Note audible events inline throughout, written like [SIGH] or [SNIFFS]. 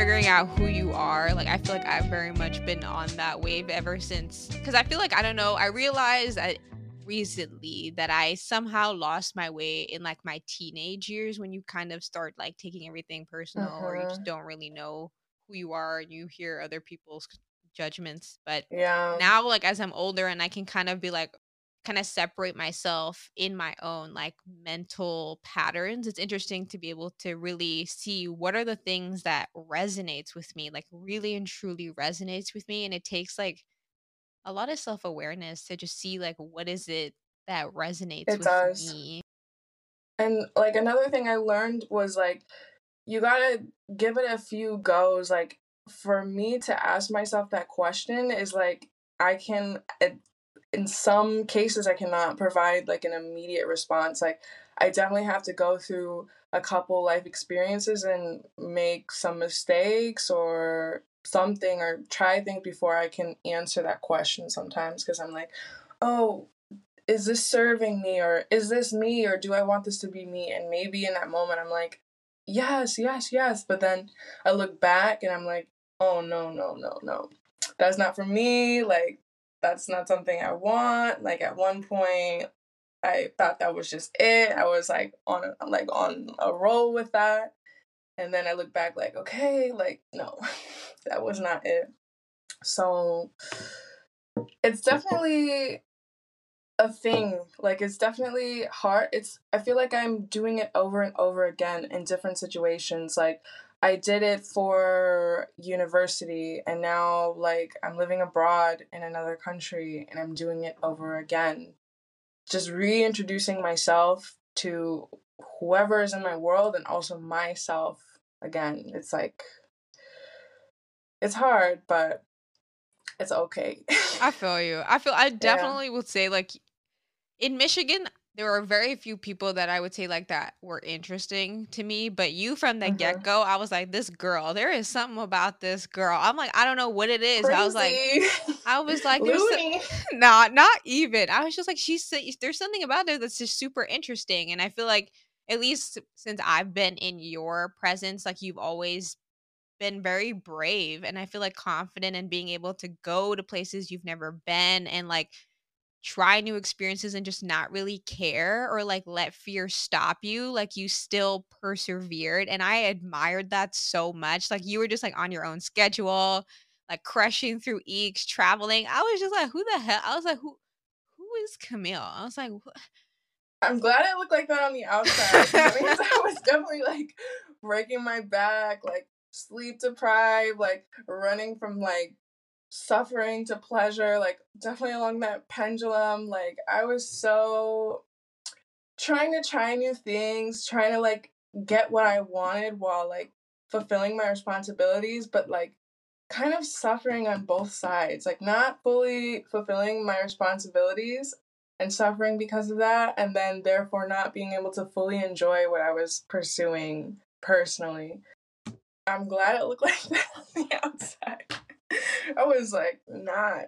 figuring out who you are. Like I feel like I've very much been on that wave ever since cuz I feel like I don't know, I realized that recently that I somehow lost my way in like my teenage years when you kind of start like taking everything personal uh-huh. or you just mm-hmm. don't really know who you are and you hear other people's judgments. But yeah. now like as I'm older and I can kind of be like kind of separate myself in my own like mental patterns it's interesting to be able to really see what are the things that resonates with me like really and truly resonates with me and it takes like a lot of self-awareness to just see like what is it that resonates it with does. me and like another thing i learned was like you gotta give it a few goes like for me to ask myself that question is like i can eh, in some cases I cannot provide like an immediate response. Like I definitely have to go through a couple life experiences and make some mistakes or something or try things before I can answer that question sometimes because I'm like, "Oh, is this serving me or is this me or do I want this to be me?" And maybe in that moment I'm like, "Yes, yes, yes." But then I look back and I'm like, "Oh, no, no, no, no. That's not for me. Like that's not something I want. Like at one point, I thought that was just it. I was like on a, like on a roll with that, and then I look back like, okay, like no, [LAUGHS] that was not it. So it's definitely a thing. Like it's definitely hard. It's I feel like I'm doing it over and over again in different situations. Like I did it for university and now like I'm living abroad in another country and I'm doing it over again. Just reintroducing myself to whoever is in my world and also myself again. It's like it's hard, but it's okay. I feel you. I feel I [LAUGHS] definitely yeah. would say like in Michigan, there were very few people that I would say like that were interesting to me. But you from the mm-hmm. get go, I was like, this girl, there is something about this girl. I'm like, I don't know what it is. Crazy. I was like, I was like, there's [LAUGHS] nah, not even. I was just like, she's there's something about her that's just super interesting. And I feel like at least since I've been in your presence, like you've always been very brave and I feel like confident in being able to go to places you've never been and like try new experiences and just not really care or like let fear stop you like you still persevered and i admired that so much like you were just like on your own schedule like crushing through eeks traveling i was just like who the hell i was like who who is camille i was like what? i'm glad it looked like that on the outside because [LAUGHS] i was definitely like breaking my back like sleep deprived like running from like suffering to pleasure, like definitely along that pendulum. Like I was so trying to try new things, trying to like get what I wanted while like fulfilling my responsibilities, but like kind of suffering on both sides, like not fully fulfilling my responsibilities and suffering because of that, and then therefore not being able to fully enjoy what I was pursuing personally. I'm glad it looked [LAUGHS] like that on the outside. [LAUGHS] I was like, not.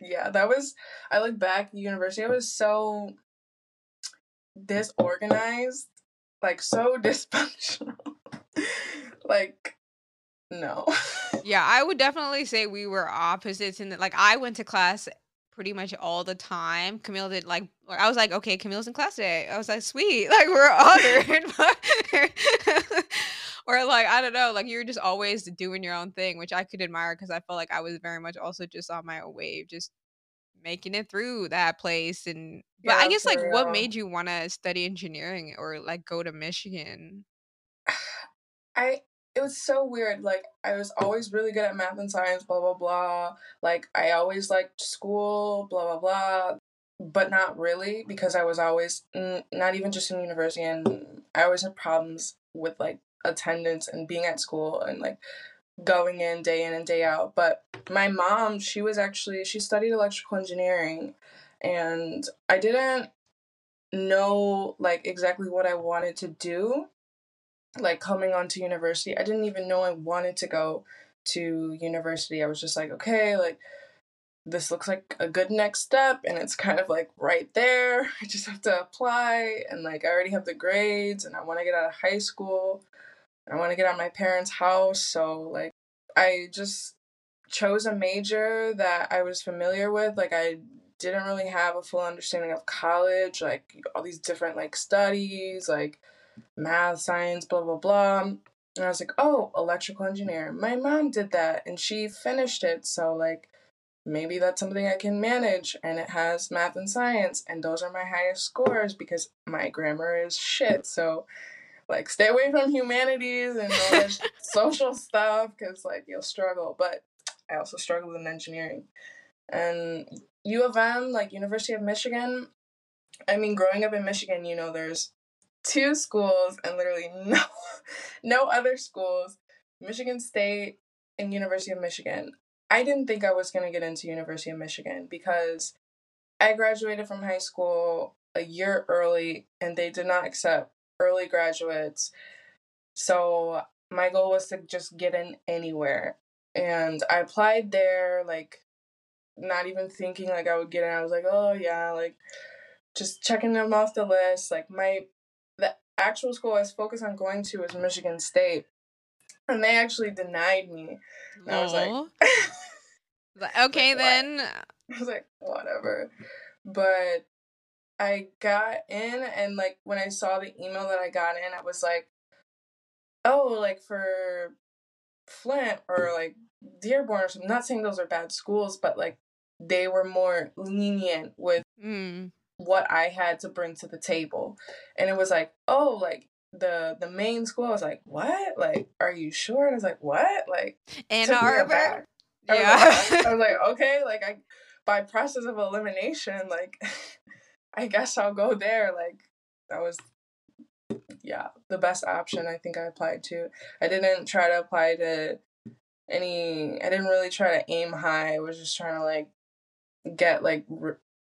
Yeah, that was. I look back university. I was so disorganized, like so [LAUGHS] dysfunctional. like, no. [LAUGHS] yeah, I would definitely say we were opposites in that. Like, I went to class pretty much all the time. Camille did like I was like, okay, Camille's in class today. I was like, sweet, like we're honored. Or like I don't know, like you were just always doing your own thing, which I could admire because I felt like I was very much also just on my own wave, just making it through that place. And but yeah, I guess like real. what made you want to study engineering or like go to Michigan? [SIGHS] I it was so weird. Like I was always really good at math and science, blah blah blah. Like I always liked school, blah blah blah. But not really because I was always not even just in university, and I always had problems with like attendance and being at school and like going in day in and day out. But my mom, she was actually she studied electrical engineering, and I didn't know like exactly what I wanted to do like coming onto university, I didn't even know I wanted to go to university. I was just like, okay, like this looks like a good next step and it's kind of like right there. [LAUGHS] I just have to apply and like I already have the grades and I want to get out of high school. I want to get out of my parents' house. So, like, I just chose a major that I was familiar with. Like, I didn't really have a full understanding of college, like, all these different, like, studies, like, math, science, blah, blah, blah. Um, and I was like, oh, electrical engineer. My mom did that and she finished it. So, like, maybe that's something I can manage. And it has math and science. And those are my highest scores because my grammar is shit. So, like, stay away from humanities and [LAUGHS] social stuff because, like, you'll struggle. But I also struggled in engineering. And U of M, like, University of Michigan, I mean, growing up in Michigan, you know, there's two schools and literally [LAUGHS] no no other schools michigan state and university of michigan i didn't think i was going to get into university of michigan because i graduated from high school a year early and they did not accept early graduates so my goal was to just get in anywhere and i applied there like not even thinking like i would get in i was like oh yeah like just checking them off the list like my the actual school I was focused on going to was Michigan State. And they actually denied me. And I was like, [LAUGHS] okay, then. I was like, whatever. But I got in, and like when I saw the email that I got in, I was like, oh, like for Flint or like Dearborn or something. I'm not saying those are bad schools, but like they were more lenient with mm what I had to bring to the table. And it was like, oh, like the the main school. I was like, what? Like, are you sure? And I was like, what? Like Ann Arbor. I yeah. Was like, I was [LAUGHS] like, okay, like I by process of elimination, like [LAUGHS] I guess I'll go there. Like that was yeah, the best option I think I applied to. I didn't try to apply to any I didn't really try to aim high. I was just trying to like get like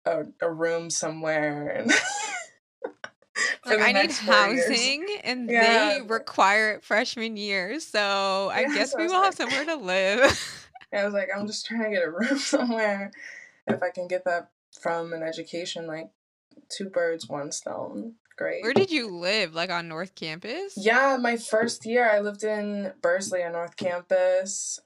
a, a room somewhere and [LAUGHS] like I need housing and yeah. they require it freshman year. So I yeah, guess so we will like, have somewhere to live. [LAUGHS] I was like, I'm just trying to get a room [LAUGHS] somewhere. If I can get that from an education, like two birds, one stone. Great. Where did you live? Like on North Campus? Yeah, my first year I lived in Bursley on North Campus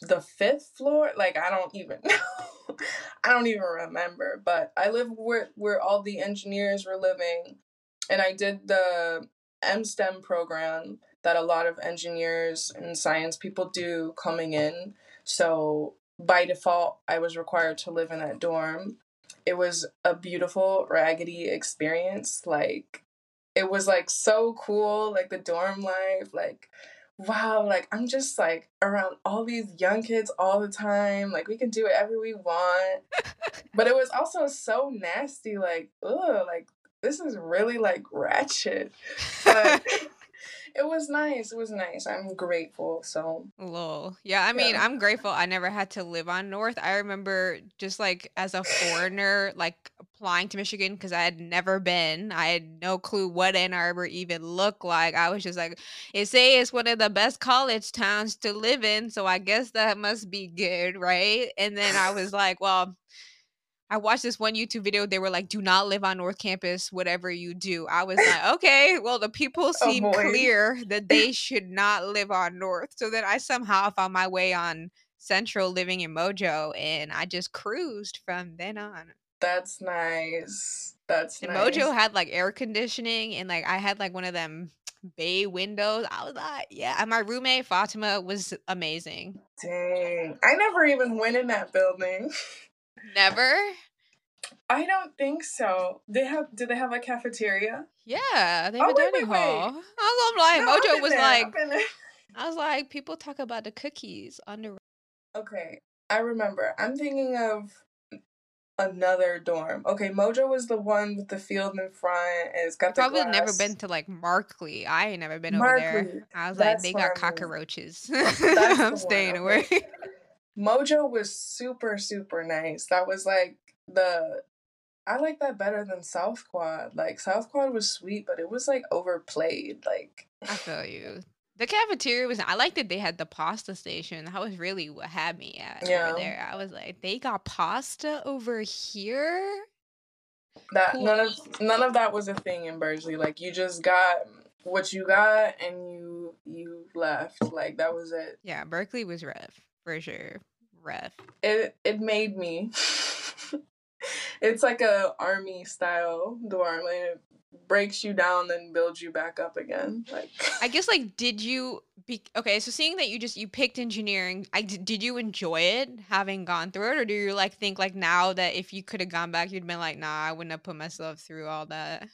the fifth floor. Like I don't even [LAUGHS] know. I don't even remember. But I live where where all the engineers were living, and I did the MSTEM program that a lot of engineers and science people do coming in. So by default, I was required to live in that dorm. It was a beautiful raggedy experience. Like it was like so cool, like the dorm life, like wow, like I'm just like around all these young kids all the time. Like we can do whatever we want. but it was also so nasty, like, ugh, like this is really like ratchet. [LAUGHS] it was nice. It was nice. I'm grateful. So lol. Yeah, I mean, yeah. I'm grateful I never had to live on North. I remember just like as a foreigner, like applying to Michigan because I had never been. I had no clue what Ann Arbor even looked like. I was just like, it say it's one of the best college towns to live in, so I guess that must be good, right? And then I was like, well, I watched this one YouTube video. They were like, "Do not live on North Campus, whatever you do." I was like, [LAUGHS] "Okay, well, the people seem oh clear that [LAUGHS] they should not live on North." So then I somehow found my way on Central, living in Mojo, and I just cruised from then on. That's nice. That's and nice. Mojo had like air conditioning, and like I had like one of them bay windows. I was like, yeah. And my roommate Fatima was amazing. Dang, I never even went in that building. [LAUGHS] Never? I don't think so. They have do they have a cafeteria? Yeah, they have oh, a dining hall. Wait. I was like, no, Mojo was there. like I was like, people talk about the cookies on the [LAUGHS] Okay. I remember. I'm thinking of another dorm. Okay, Mojo was the one with the field in front and it's got the Probably glass. never been to like Markley. I ain't never been Markley. over there. I was That's like, they got cockroaches. [LAUGHS] I'm staying away. [LAUGHS] Mojo was super, super nice. That was like the I like that better than South Quad. Like South Quad was sweet, but it was like overplayed. Like I feel you. The cafeteria was. I liked that they had the pasta station. That was really what had me at yeah. over there. I was like, they got pasta over here. That cool. none of none of that was a thing in Bursley. Like you just got what you got and you you left. Like that was it. Yeah, Bursley was rough for sure. Rough. It it made me. [LAUGHS] it's like a army style dorm. It breaks you down then builds you back up again. Like I guess like [LAUGHS] did you be okay? So seeing that you just you picked engineering, I did you enjoy it having gone through it, or do you like think like now that if you could have gone back, you'd been like, nah, I wouldn't have put myself through all that.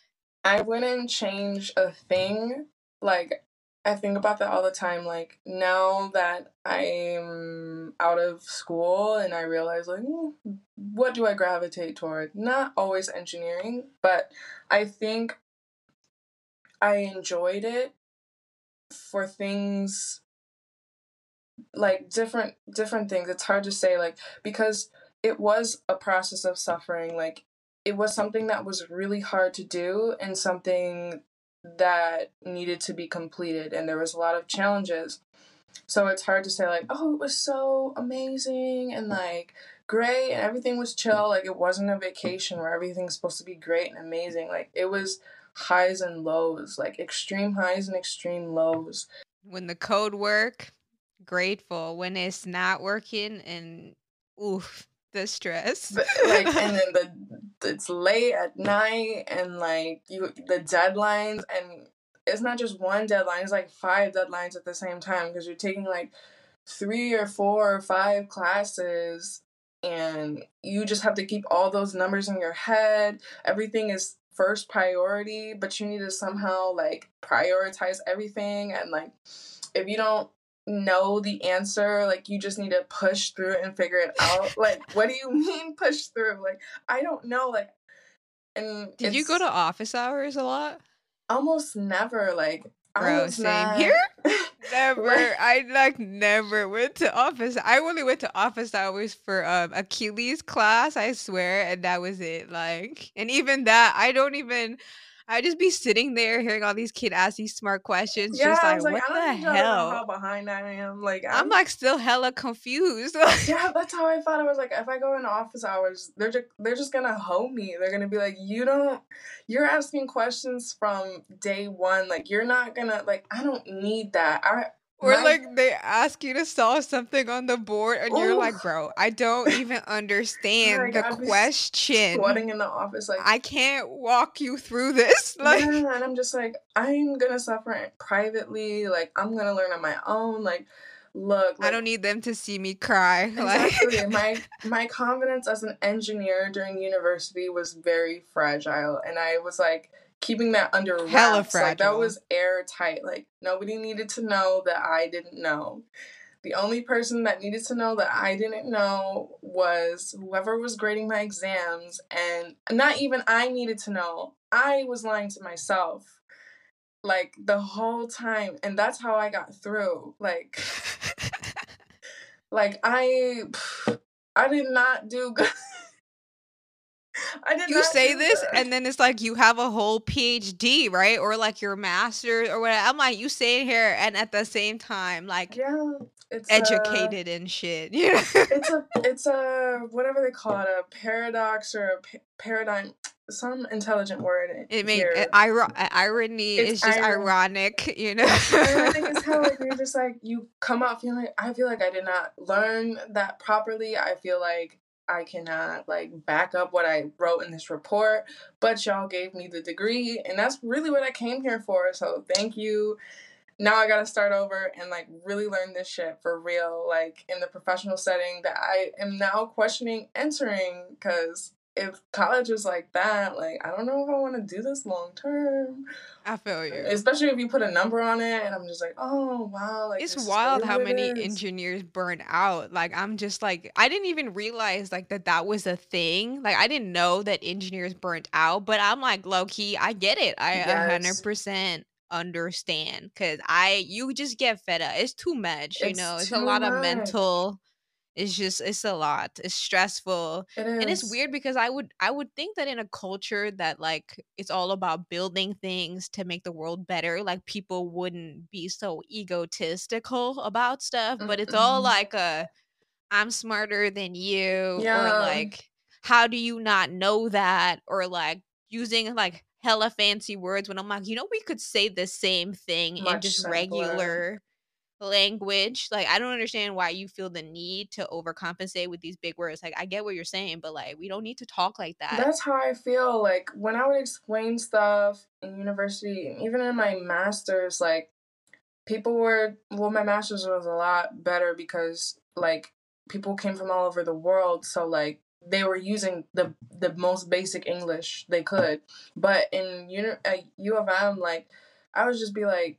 I wouldn't change a thing. Like I think about that all the time. Like now that I'm out of school and I realize like hmm, what do I gravitate toward? Not always engineering, but I think I enjoyed it for things like different different things. It's hard to say like because it was a process of suffering. Like it was something that was really hard to do and something that needed to be completed and there was a lot of challenges. So it's hard to say like oh it was so amazing and like great and everything was chill. Like it wasn't a vacation where everything's supposed to be great and amazing. Like it was highs and lows like extreme highs and extreme lows. When the code work grateful. When it's not working and oof the stress. But, like and then the it's late at night and like you the deadlines and it's not just one deadline it's like five deadlines at the same time because you're taking like three or four or five classes and you just have to keep all those numbers in your head. Everything is first priority but you need to somehow like prioritize everything and like if you don't know the answer like you just need to push through and figure it out [LAUGHS] like what do you mean push through like i don't know like and did you go to office hours a lot almost never like Bro, same not... here. [LAUGHS] Never. I like never went to office. I only went to office hours for um Achilles class, I swear, and that was it. Like, and even that, I don't even I'd just be sitting there hearing all these kids ask these smart questions. Yeah, just like, like what the hell? how behind I am. Like I'm, I'm, like still hella confused. [LAUGHS] yeah, that's how I thought. I was like, if I go in office hours, they're just they're just gonna hoe me. They're gonna be like, you don't. You're asking questions from day one. Like you're not gonna like. I don't need that. I or My... like they ask you to solve something on the board and Ooh. you're like, oh. bro, I don't even [LAUGHS] understand like, the I'd question. Sweating in the office, like I can't walk you through this. [LAUGHS] Like yeah, and I'm just like, I'm gonna suffer privately, like I'm gonna learn on my own. Like look like, i don't need them to see me cry [LAUGHS] exactly. like my my confidence as an engineer during university was very fragile and i was like keeping that under wraps. Hella fragile. Like that was airtight. Like nobody needed to know that I didn't know. The only person that needed to know that I didn't know was whoever was grading my exams, and not even I needed to know. I was lying to myself like the whole time, and that's how I got through. Like, [LAUGHS] like I, [SIGHS] I did not do [LAUGHS] good. I did you say this, that. and then it's like you have a whole PhD, right? Or like your master's or whatever. I'm like, you say it here, and at the same time, like, yeah, it's educated and shit. [LAUGHS] Yeah, it's a, it's a whatever they call it, a paradox or a pa- paradigm. Some intelligent word. It makes ir- irony it's is just ironic, you know. I think it's how like you're [LAUGHS] just like you come out feeling I feel like I did not learn that properly. I feel like I cannot like back up what I wrote in this report, but y'all gave me the degree, and that's really what I came here for. So thank you. Now I gotta start over and like really learn this shit for real, like in the professional setting that I am now questioning entering because if college is like that, like I don't know if I want to do this long term. I feel you. Especially if you put a number on it, and I'm just like, oh wow, like it's wild how many is. engineers burn out. Like I'm just like, I didn't even realize like that that was a thing. Like I didn't know that engineers burnt out, but I'm like low key, I get it. I hundred percent understand because I you just get fed up. It's too much, you it's know. It's a lot much. of mental it's just it's a lot it's stressful and it's weird because i would i would think that in a culture that like it's all about building things to make the world better like people wouldn't be so egotistical about stuff but it's all like a i'm smarter than you yeah. or like how do you not know that or like using like hella fancy words when I'm like, you know, we could say the same thing Much in just simpler. regular language. Like, I don't understand why you feel the need to overcompensate with these big words. Like, I get what you're saying, but like, we don't need to talk like that. That's how I feel. Like, when I would explain stuff in university, even in my master's, like, people were, well, my master's was a lot better because, like, people came from all over the world. So, like, they were using the the most basic English they could, but in uni- at U of M, like I would just be like,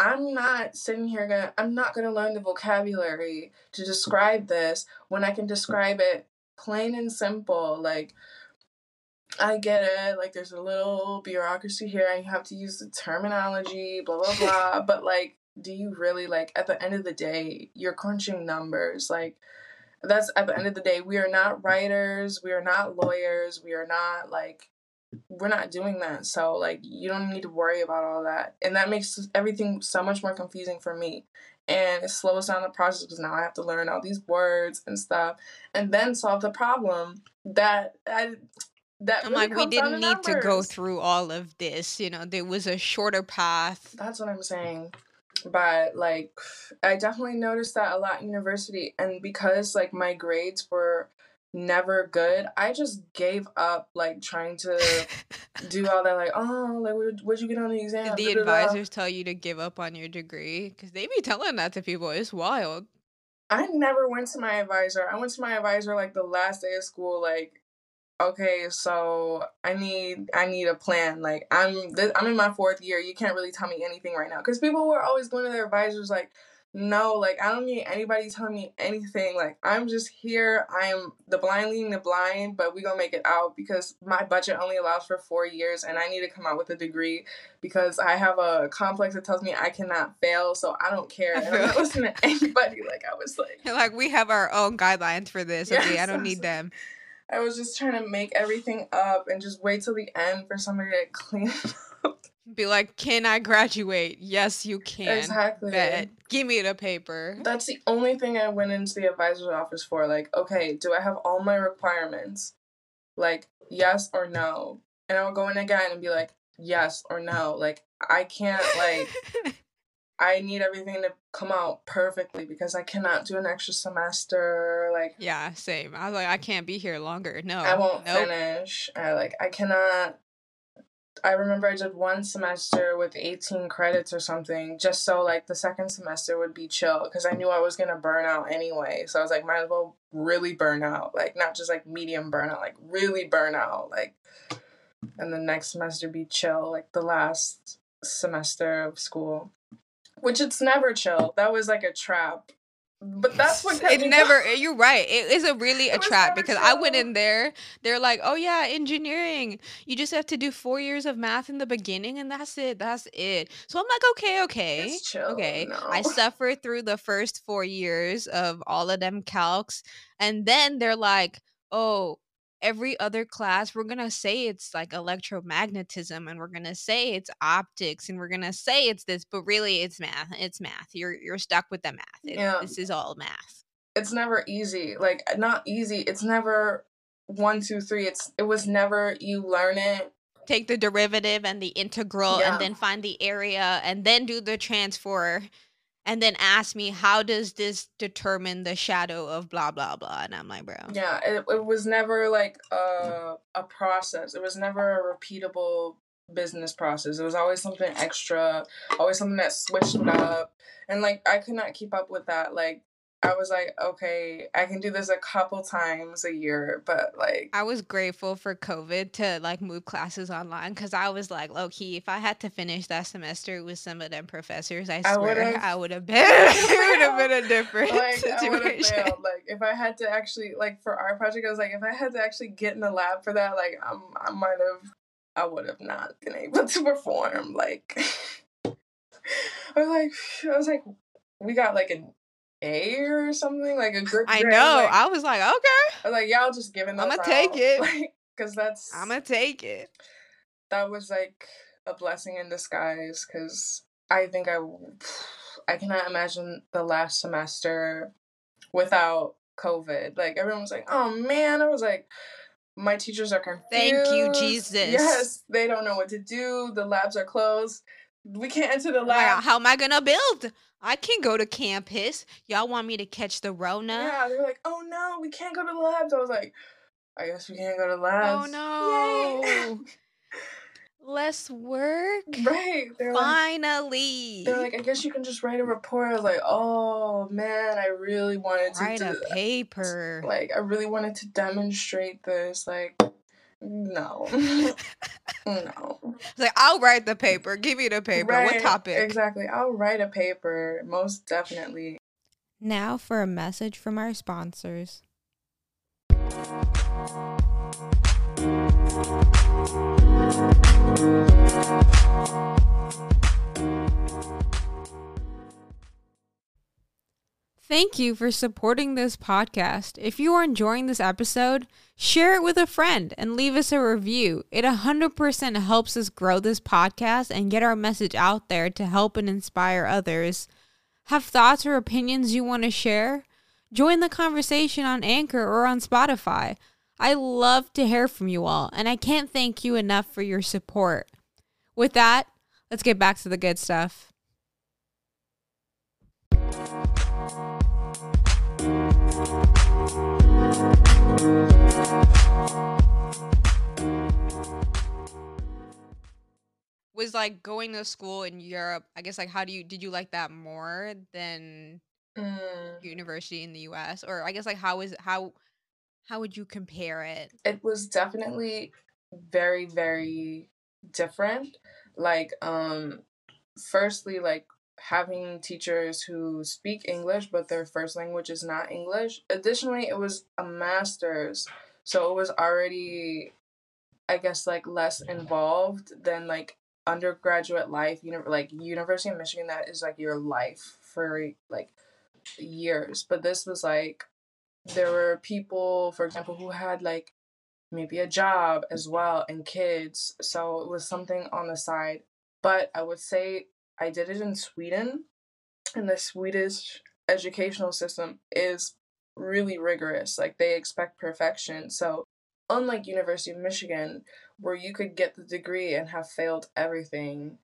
I'm not sitting here gonna I'm not gonna learn the vocabulary to describe this when I can describe it plain and simple. Like I get it, like there's a little bureaucracy here and you have to use the terminology, blah blah blah. [LAUGHS] but like do you really like at the end of the day you're crunching numbers like that's at the end of the day we are not writers we are not lawyers we are not like we're not doing that. So like you don't need to worry about all that. And that makes everything so much more confusing for me. And it slows down the process because now I have to learn all these words and stuff and then solve the problem that I that I'm really like we didn't need to go through all of this, you know, there was a shorter path. That's what I'm saying. But like I definitely noticed that a lot in university and because like my grades were never good. I just gave up like trying to [LAUGHS] do all that like oh like what would you get on the exam? Did the advisors tell you to give up on your degree? Because they be telling that to people. It's wild. I never went to my advisor. I went to my advisor like the last day of school. Like, okay, so I need I need a plan. Like I'm th- I'm in my fourth year. You can't really tell me anything right now because people were always going to their advisors like no, like I don't need anybody telling me anything. Like I'm just here. I am the blind leading the blind, but we gonna make it out because my budget only allows for four years, and I need to come out with a degree because I have a complex that tells me I cannot fail. So I don't care. And I'm not [LAUGHS] listening to anybody. Like I was like, [LAUGHS] like we have our own guidelines for this. Okay, yes, I don't need them. I was just trying to make everything up and just wait till the end for somebody to [LAUGHS] clean up. Be like, can I graduate? Yes, you can. Exactly. Bet. Give me the paper. That's the only thing I went into the advisor's office for. Like, okay, do I have all my requirements? Like, yes or no? And I'll go in again and be like, yes or no. Like, I can't, like, [LAUGHS] I need everything to come out perfectly because I cannot do an extra semester. Like, yeah, same. I was like, I can't be here longer. No, I won't nope. finish. I like, I cannot I remember I did one semester with 18 credits or something, just so like the second semester would be chill because I knew I was gonna burn out anyway. So I was like, might as well really burn out, like not just like medium burnout, like really burn out, like, and the next semester be chill, like the last semester of school, which it's never chill. That was like a trap but that's what it never going. you're right. It is a really a trap because i went in there they're like oh yeah engineering. You just have to do four years of math in the beginning and that's it that's it. So i'm like okay okay okay. no. i suffered through the first four years of all of them calcs and then they're like oh every other class we're gonna say it's like electromagnetism and we're gonna say it's optics and we're gonna say it's this but really it's math it's math. You're you're stuck with the math. It, yeah. this is all math. It's never easy like uh, not easy it's never one two three it's it was never you learn it. Take the derivative and the integral yeah. and then find the area and then do the transfer and then ask me how does this determine the shadow of blah blah blah? And i'm like bro. Yeah it, it was never like a, a process. It was never a repeatable business process. It was always something extra always something that switched it up. And like i could not keep up with that like I was like, okay, I can do this a couple times a year, but like I was grateful for COVID to like move classes online because I was like, low key, if I had to finish that semester with some of them professors, I, I swear I would have been [LAUGHS] it would have [LAUGHS] been a different [LAUGHS] like, situation. I like if I had to actually like for our project, I was like, if I had to actually get in the lab for that, like I'm, I might have, I would have not been able to perform. Like I was like, I was like, we got like an a or something like a good. I know. Like, I was like, okay. I was like, y'all just giving. I'm gonna take [LAUGHS] it. Because like, that's. I'm gonna take it. That was like a blessing in disguise. Because I think I, [SIGHS] I cannot imagine the last semester without COVID. Like everyone was like, oh man. I was like, my teachers are confused. Thank you, [LAUGHS] Jesus. Yes, they don't know what to do. The labs are closed. We can't enter the lab. how am I gonna build? I can't go to campus. Y'all want me to catch the Rona? Yeah, they were like, "Oh no, we can't go to the labs." I was like, "I guess we can't go to labs. Oh labs." no. [LAUGHS] Less work. Right? They're like, Finally. they're like, "I guess you can just write a report." I was like, "Oh man, I really wanted to Write do a paper. Like, I really wanted to demonstrate this. Like, no, [LAUGHS] [LAUGHS] no." [LAUGHS] It's like I'll write the paper. Give me the paper. What topic? Exactly. I'll write a paper, most definitely. Now for a message from our sponsors. Thank you for supporting this podcast. If you are enjoying this episode, share it with a friend and leave us a review. It 100% helps us grow this podcast and get our message out there to help and inspire others. Have thoughts or opinions you want to share? Join the conversation on Anchor or on Spotify. I love to hear from you all, and I can't thank you enough for your support. With that, let's get back to the good stuff. Was like going to school in Europe, I guess like how do you did you like that more than Mm, university in the US? Or I guess like how is how how would you compare it? it was definitely very, very different. Like, um, firstly, like having teachers who speak English but their first language is not English. Additionally, it was a master's, so it was already, I guess, like less involved than like undergraduate life. You know, like University of Michigan, that is like your life for like years. But this was like there were people, for example, who had like maybe a job as well and kids. So it was something on the side. But I would say I did it in Sweden, and the Swedish educational system is really rigorous. Like they expect perfection. So unlike University of Michigan, where you could get the degree and have failed everything,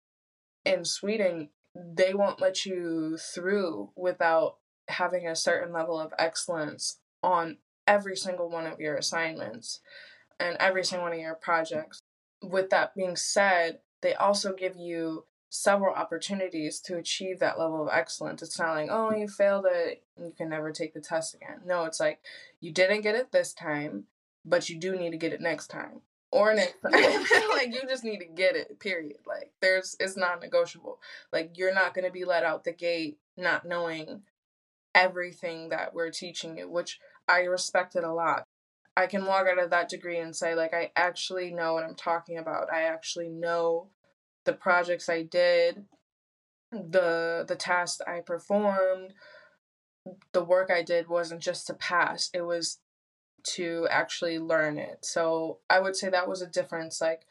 in Sweden they won't let you through without having a certain level of excellence on every single one of your assignments and every single one of your projects. With that being said, they also give you several opportunities to achieve that level of excellence. It's not like, oh, you failed it, you can never take the test again. No, it's like, you didn't get it this time, but you do need to get it next time. Or next time. [LAUGHS] like, you just need to get it, period. Like, there's, it's not negotiable. Like, you're not going to be let out the gate not knowing everything that we're teaching you, which I respected a lot. I can walk out of that degree and say, like, I actually know what I'm talking about. I actually know the projects I did, the the tasks I performed, the work I did wasn't just to pass. It was to actually learn it. So I would say that was a difference. Like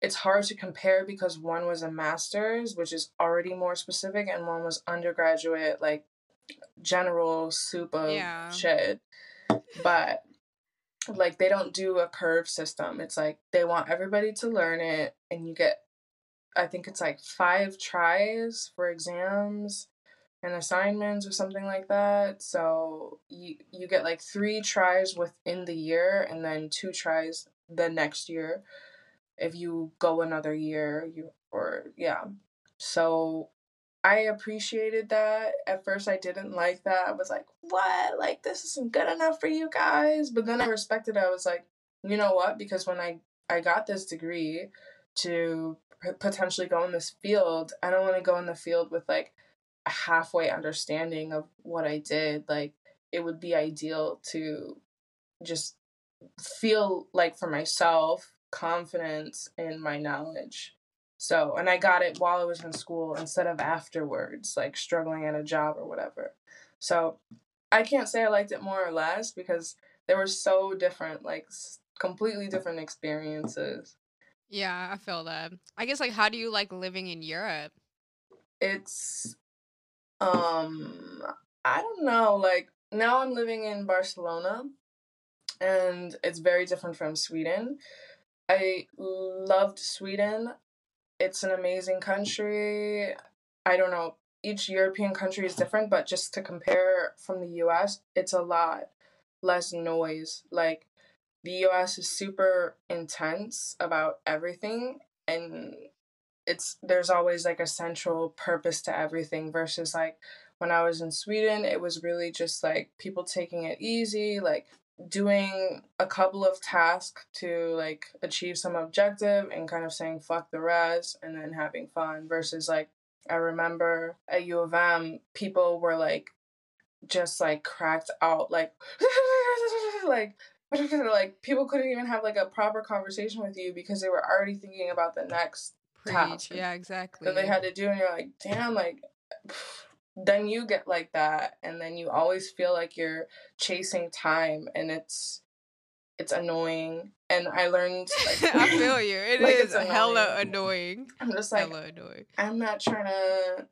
it's hard to compare because one was a master's, which is already more specific, and one was undergraduate, like general soup of Yeah. shit. But like they don't do a curve system. It's like they want everybody to learn it and you get I think it's like 5 tries for exams and assignments or something like that. So you you get like 3 tries within the year and then 2 tries the next year if you go another year you or yeah. So I appreciated that. At first, I didn't like that. I was like, what? Like, this isn't good enough for you guys. But then I respected it. I was like, you know what? Because when I, I got this degree to p- potentially go in this field, I don't want to go in the field with like a halfway understanding of what I did. Like, it would be ideal to just feel like for myself confidence in my knowledge. So, and I got it while I was in school instead of afterwards, like struggling at a job or whatever. So, I can't say I liked it more or less because they were so different, like completely different experiences. Yeah, I feel that. I guess like how do you like living in Europe? It's um I don't know, like now I'm living in Barcelona and it's very different from Sweden. I loved Sweden. It's an amazing country. I don't know, each European country is different, but just to compare from the US, it's a lot less noise. Like the US is super intense about everything and it's there's always like a central purpose to everything versus like when I was in Sweden, it was really just like people taking it easy, like doing a couple of tasks to like achieve some objective and kind of saying fuck the rest and then having fun versus like I remember at U of M people were like just like cracked out like [LAUGHS] like like people couldn't even have like a proper conversation with you because they were already thinking about the next Preach. task. Yeah, exactly. That they had to do and you're like, damn, like [SIGHS] then you get like that and then you always feel like you're chasing time and it's it's annoying and i learned [LAUGHS] like, i feel you It [LAUGHS] like is annoying. hella annoying [LAUGHS] i'm just like hella annoying i'm not trying to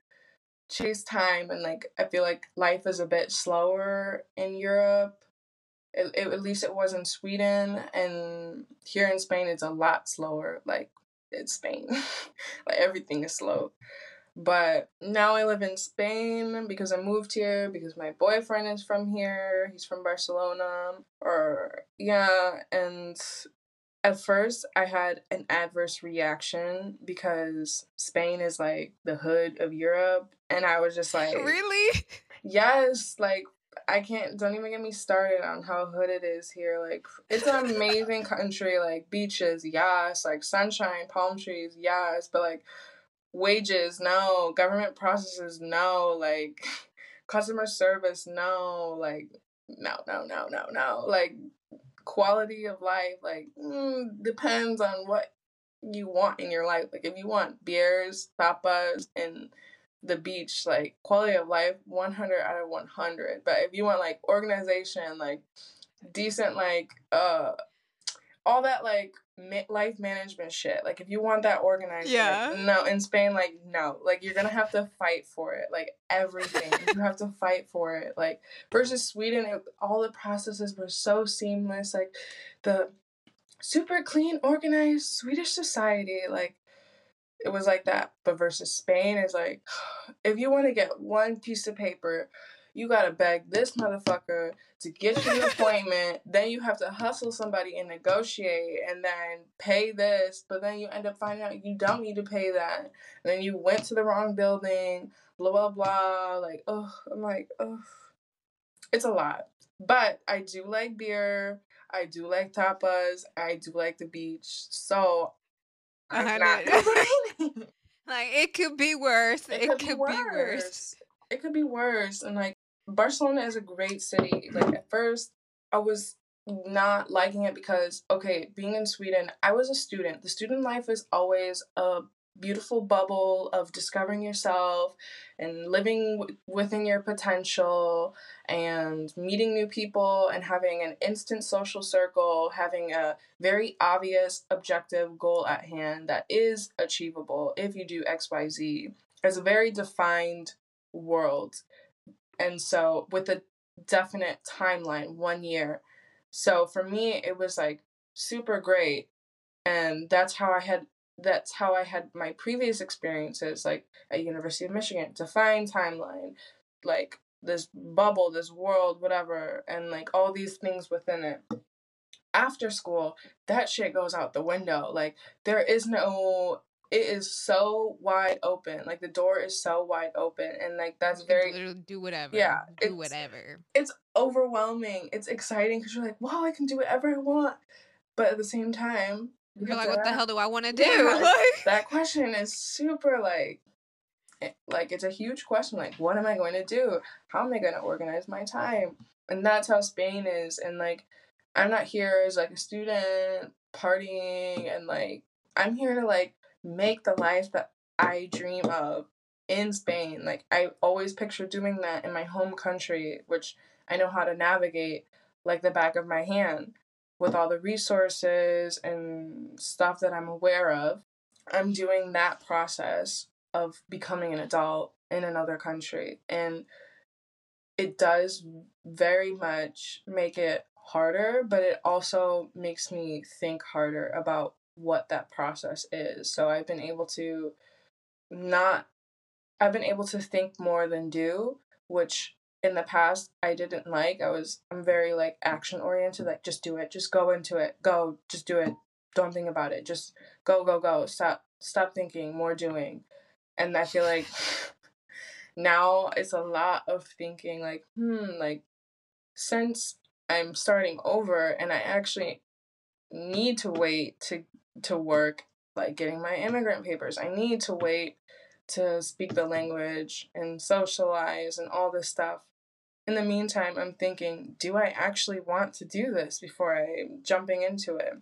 chase time and like i feel like life is a bit slower in europe it, it, at least it was in sweden and here in spain it's a lot slower like it's spain [LAUGHS] like everything is slow but now I live in Spain because I moved here because my boyfriend is from here. He's from Barcelona. Or, yeah, and at first I had an adverse reaction because Spain is like the hood of Europe. And I was just like, Really? Yes, like I can't don't even get me started on how hood it is here. Like it's an amazing [LAUGHS] country, like beaches, yes, like sunshine, palm trees, yes, but like wages no government processes no like [LAUGHS] customer service no like no no no no no like quality of life like mm, depends on what you want in your life like if you want beers tapas and the beach like quality of life 100 out of 100 but if you want like organization like decent like uh all that like life management shit. Like if you want that organized, yeah. Like, no, in Spain, like no, like you're gonna have to fight for it. Like everything, [LAUGHS] you have to fight for it. Like versus Sweden, it, all the processes were so seamless. Like the super clean, organized Swedish society, like it was like that. But versus Spain is like, [SIGHS] if you want to get one piece of paper you gotta beg this motherfucker to get you an [LAUGHS] appointment. then you have to hustle somebody and negotiate and then pay this. But then you end up finding out you don't need to pay that. And then you went to the wrong building, blah, blah, blah. Like, oh, I'm like, oh. It's a lot. But I do like beer. I do like tapas. I do like the beach. So Uh-huh, I'm not [LAUGHS] [LAUGHS] like it could be worse. It, it could, be, worse. be worse. It could be worse. And like Barcelona is a great city. Like at first, I was not liking it because okay, being in Sweden, I was a student. The student life is always a beautiful bubble of discovering yourself and living w- within your potential and meeting new people and having an instant social circle, having a very obvious objective goal at hand that is achievable if you do XYZ. It's a very defined world and so with a definite timeline, one year. So for me, it was like super great, and that's how I had that's how I had my previous experiences, like at University of Michigan, defined timeline, like this bubble, this world, whatever, and like all these things within it. After school, that shit goes out the window. Like there is no it is so wide open. Like the door is so wide open, and like that's very do whatever. Yeah, do whatever. It's overwhelming. It's exciting because you're like, wow, I can do whatever I want, but at the same time, you're like, what the hell do I want to do? Yeah, [LAUGHS] that question is super like, eh, like it's a huge question. Like, what am I going to do? How am I going to organize my time? And that's how Spain is. And like, I'm not here as like a student partying and like I'm here to like make the life that I dream of in Spain. Like I always picture doing that in my home country, which I know how to navigate like the back of my hand with all the resources and stuff that I'm aware of. I'm doing that process of becoming an adult in another country and it does very much make it harder, but it also makes me think harder about what that process is. So I've been able to not I've been able to think more than do, which in the past I didn't like. I was I'm very like action oriented, like just do it, just go into it, go, just do it. Don't think about it. Just go, go, go. Stop stop thinking, more doing. And I feel like [LAUGHS] now it's a lot of thinking like, hmm, like since I'm starting over and I actually need to wait to to work like getting my immigrant papers. I need to wait to speak the language and socialize and all this stuff. In the meantime, I'm thinking, do I actually want to do this before I'm jumping into it?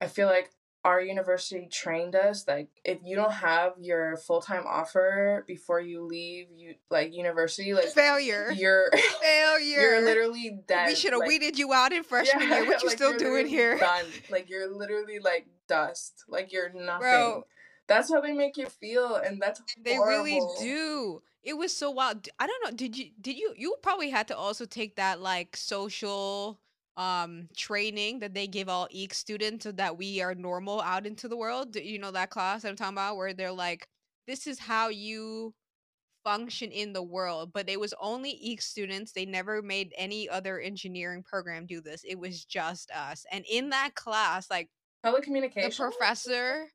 I feel like our university trained us like if you don't have your full-time offer before you leave you like university like failure. you're [LAUGHS] failure. you're literally dead we should have like, weeded you out in [LAUGHS] freshman yeah, year. What you like, still doing here? done. Like you're literally like dust. Like you're nothing. Bro, that's how they make you feel and that's they really do it was so wild i don't know did you did you you probably had to also take that like social um training that they give all EEC students so that we are normal out into the world. You know that class I'm talking about where they're like, this is how you function in the world. But it was only EEC students. They never made any other engineering program do this. It was just us. And in that class, like telecommunication, the professor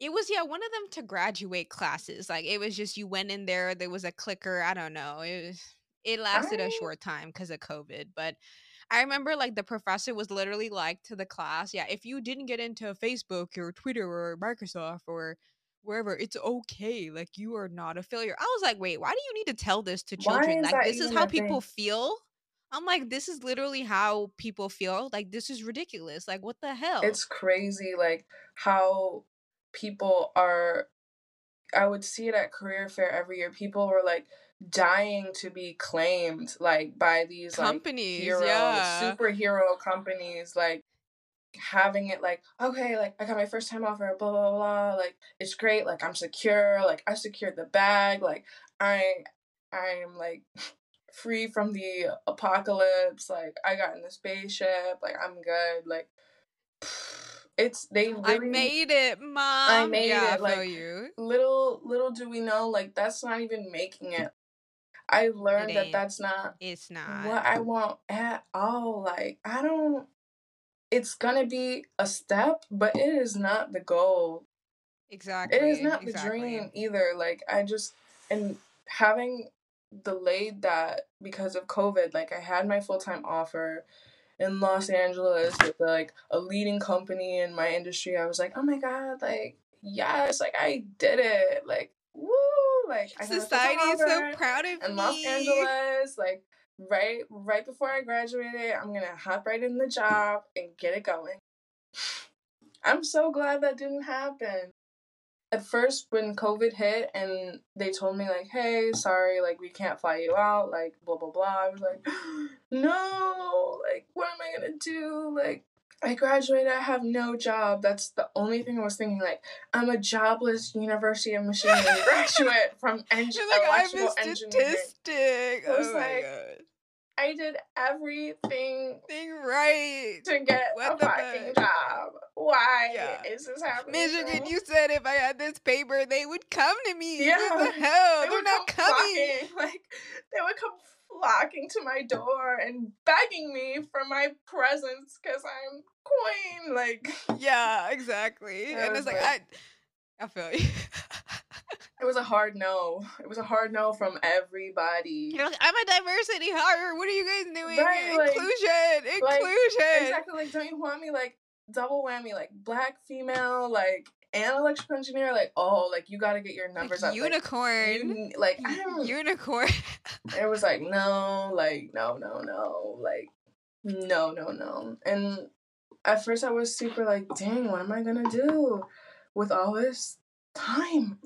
it was yeah one of them to graduate classes like it was just you went in there there was a clicker i don't know it was it lasted a oh. short time because of covid but I remember like the professor was literally like to the class, yeah, if you didn't get into Facebook or Twitter or Microsoft or wherever, it's okay. Like you are not a failure. I was like, wait, why do you need to tell this to children? Like this is how people thing? feel. I'm like, this is literally how people feel. Like this is ridiculous. Like what the hell? It's crazy, like how people are. I would see it at career fair every year. People were like, dying to be claimed like by these companies, like, hero, yeah. superhero companies, like having it like okay like i got my first time offer blah blah blah like it's great like i'm secure like i secured the bag like i i'm like [LAUGHS] free from the apocalypse like i got in the spaceship like i'm good like [SIGHS] it's they I made it, mom. I made yeah, it. Like you. little little do we know, like that's not even making it. I learned that that's not it's not what I want at all. Like I don't it's gonna be a step, but it is not the goal. Exactly. It is not exactly. the dream either. Like I just and having delayed that because of COVID, like I had my full time offer in Los Angeles with like a leading company in my industry. I was like, oh my god, like yes, like I did it. Like woo like I society is so proud of me. in me. Los Angeles, like right right before I graduated, I'm gonna hop right in the job and get it going. [SIGHS] I'm so glad that didn't happen. At first, when COVID hit and they told me like, "Hey, sorry, like we can't fly you out," like blah blah blah, I was like, [GASPS] "No, like what am I gonna do?" Like I graduated, I have no job. That's the only thing I was thinking. Like, I'm a jobless University of Michigan [LAUGHS] graduate from engine like, electrical I'm a statistic. I was oh like, God. I did everything Thing right to get what a fucking job. Why yeah. is this happening? Michigan, you said if I had this paper, they would come to me. Yeah, what the hell? They They're not coming. [LAUGHS] Like they would come flocking to my door and begging me for my presence because I'm queen. Like, yeah, exactly. [LAUGHS] And it's like, like, I, I feel you. [LAUGHS] it was a hard no. It was a hard no from everybody. You're like, I'm a diversity hire. What are you guys doing? Right, inclusion, like, inclusion. Like, exactly. Like, don't you want me like double whammy, like black female, like and electrical engineer, like, oh, like you got to get your numbers like, up. Unicorn. Like, like unicorn. [LAUGHS] it was like, no, like, no, no, no, like, no, no, no. And at first I was super like, dang, what am I gonna do with all this time?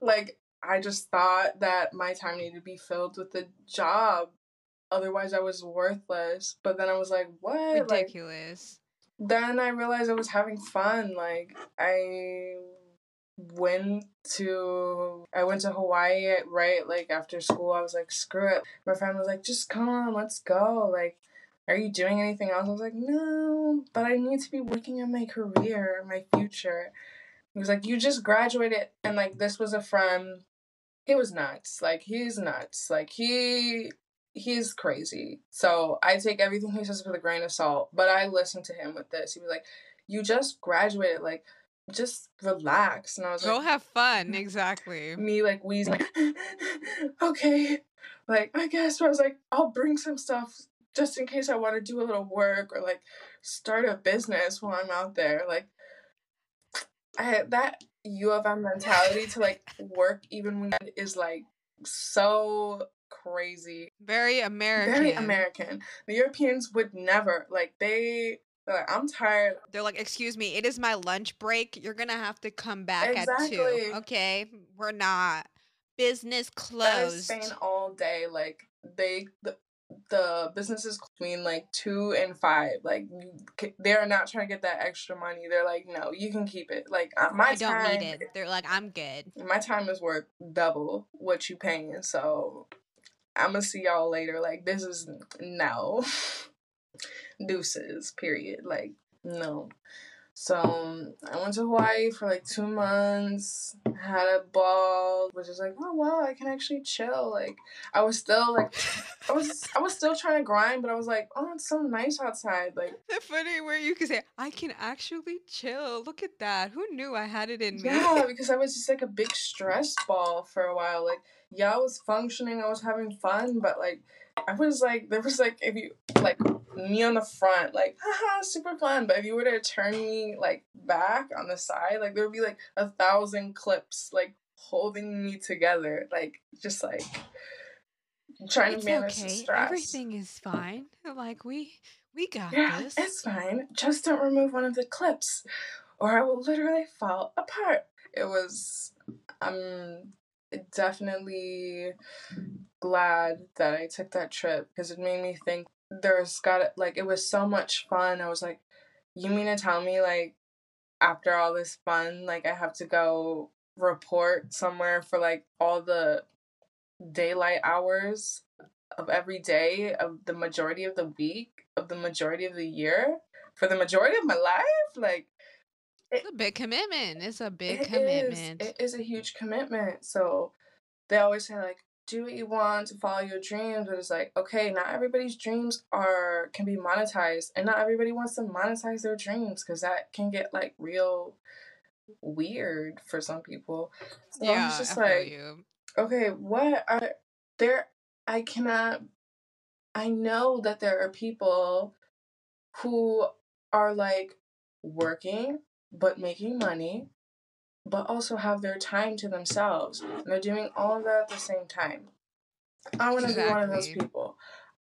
Like, I just thought that my time needed to be filled with a job. Otherwise, I was worthless. But then I was like, what? Ridiculous. Like, then I realized I was having fun. Like I went to I went to Hawaii right like after school. I was like, screw it. My friend was like, just come on, let's go. Like, are you doing anything else? I was like, no, but I need to be working on my career, my future. He was like, you just graduated, and like this was a friend. He was nuts. Like he's nuts. Like he he's crazy. So I take everything he says with a grain of salt. But I listened to him with this. He was like, "You just graduated. Like just relax. And I was Go like, Go have fun. Exactly. me like wheezing, [LAUGHS] okay, like I guess. I was like, I'll bring some stuff just in case I want to do a little work or like start a business while I'm out there. Like, I that U of M mentality to like work even when is like so crazy. Very American. Very American. The Europeans would never like they they're like, I'm tired. They're like, excuse me, it is my lunch break. You're gonna have to come back at Exactly. two. Okay, we're not. Business closed. Spain all day. Like they the, the businesses between like two and five. Like they're not trying to get that extra money. They're like, no, you can keep it. Like uh, my I don't time, need it. They're like, I'm good. my time is worth double what you paying. So I'm gonna see y'all later. Like this is no [LAUGHS] deuces. Period. Like no. So I went to Hawaii for like two months, had a ball, which is like, oh wow, I can actually chill. Like I was still like, I was I was still trying to grind, but I was like, oh, it's so nice outside. Like The funny where you can say, I can actually chill. Look at that. Who knew I had it in me? yeah, because I was just like a big stress ball for a while. Like yeah, I was functioning, I was having fun, but like I was like, there was like if you like me on the front, like haha, super fun. But if you were to turn me like back on the side, like there would be like a thousand clips like holding me together, like just like trying It's to manage the okay. stress. Everything is fine. Like we we got Yeah, this. it's fine. Just don't remove one of the clips, or I will literally fall apart. It was, I'm definitely glad that I took that trip because it made me think there's got like it was so much fun. I was like, you mean to tell me like after all this fun, like I have to go report somewhere for like all the daylight hours of every day of the majority of the week of the majority of the year for the majority of my life like It's a big commitment. It's a big it is- commitment. it is a huge commitment so they always say like do what you want to follow your dreams but it's like okay not everybody's dreams are can be monetized and not everybody wants to monetize their dreams because that can get like real weird for some people so yeah, was just like you. okay, what are there? I cannot. I know that there are people who are like working but making money, but also have their time to themselves, and they're doing all of that at the same time. I want to be one of those people.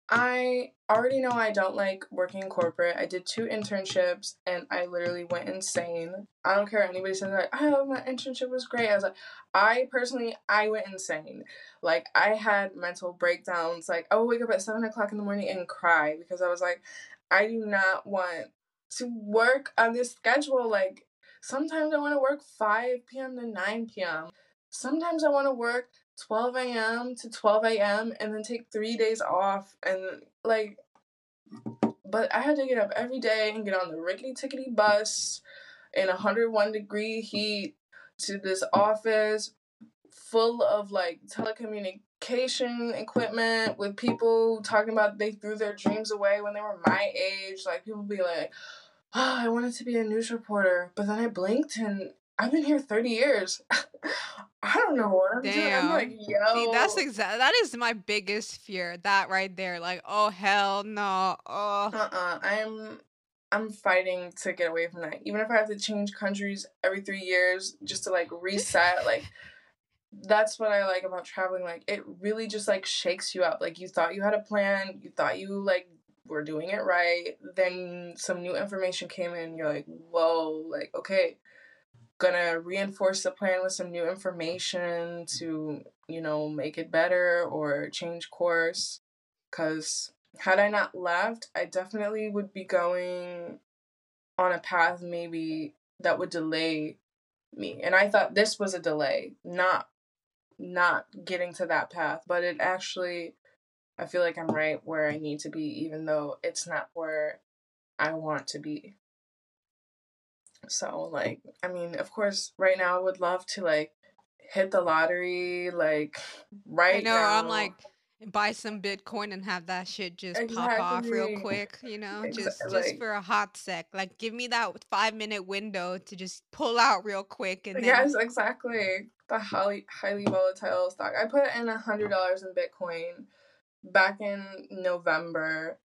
I already know I don't like working in corporate. I did two internships and I literally went insane. I don't care anybody says like, oh my internship was great. I was like, I personally I went insane. Like I had mental breakdowns. Like I would wake up at seven o'clock in the morning and cry because I was like, I do not want to work on this schedule. Like sometimes I want to work five p.m. to nine p.m. Sometimes I want to work 12 a.m. to 12 a.m. and then take three days off and like but I had to get up every day and get on the rickety tickety bus in 101 degree heat to this office full of like telecommunication equipment with people talking about they threw their dreams away when they were my age. Like people be like, oh, [GASPS] I wanted to be a news reporter, but then I blinked and I've been here 30 years. [LAUGHS] I don't know what I'm doing. I'm Damn. like, yo. See, that's exact. That is my biggest fear. That right there. Like, oh hell no. Oh, uh-uh. I'm I'm fighting to get away from that. Even if I have to change countries every three years just to like reset, like that's what I like about traveling. Like it really just like shakes you up. Like you thought you had a plan, you thought you like were doing it right, then some new information came in, you're like, whoa, like okay, gonna reinforce the plan with some new information to, you know, make it better or change course. Cause had I not left, I definitely would be going on a path maybe that would delay me. And I thought this was a delay, not not getting to that path, but it actually I feel like I'm right where I need to be even though it's not where I want to be. So like, I mean, of course, right now I would love to like hit the lottery like right I know. now. I'm like buy some Bitcoin and have that shit just pop off real quick. You know, Exa- just just for a hot sec. Like, give me that five minute window to just pull out real quick and then yes, exactly. The highly highly volatile stock. I put in a hundred dollars in Bitcoin back in November,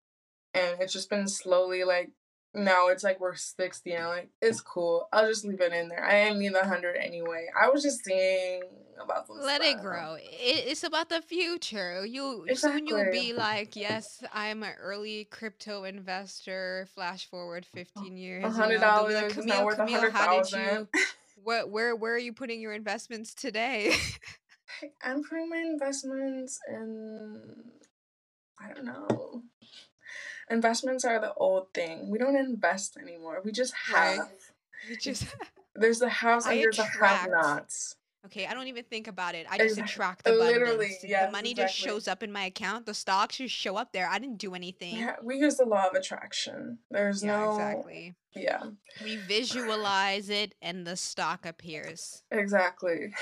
and it's just been slowly like now it's like we're sixty, and I'm like it's cool. I'll just leave it in there. I didn't need the hundred anyway. I was just seeing about some let it grow. It, it's about the future. You soon you'll be like, yes, I'm an early crypto investor. Flash forward 15 years. A you hundred know, dollars like, Camille, worth Camille, how did you? [LAUGHS] What, where, where are you putting your investments today? [LAUGHS] I'm putting my investments in. I don't know. Investments are the old thing. We don't invest anymore. We just Right. have. Just [LAUGHS] There's the house I and there's the attract. have-nots. okay. I don't even think about it. I just Exact- attract the literally, yes, the money just shows up in my account. The stocks just show up there. I didn't do anything. Yeah, we use the law of attraction. There's Yeah, no. exactly. Yeah, We visualize it, and the stock appears. exactly.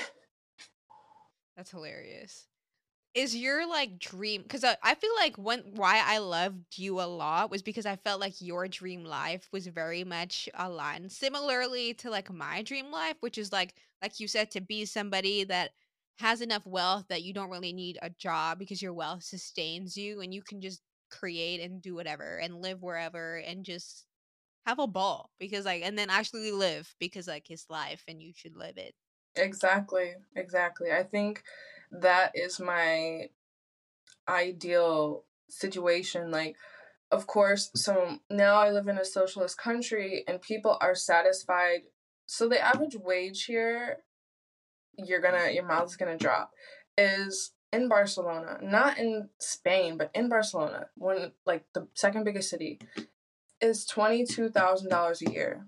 That's hilarious. Is your like dream because I, I feel like one why I loved you a lot was because I felt like your dream life was very much aligned similarly to like my dream life, which is like like you said to be somebody that has enough wealth that you don't really need a job because your wealth sustains you and you can just create and do whatever and live wherever and just have a ball because like and then actually live because like it's life and you should live it. Exactly. Exactly. I think that is my ideal situation. Like, of course, so now I live in a socialist country and people are satisfied. So the average wage here, you're gonna, your mouth is gonna drop, is in Barcelona, not in Spain, but in Barcelona, when like the second biggest city, is $22,000 a year.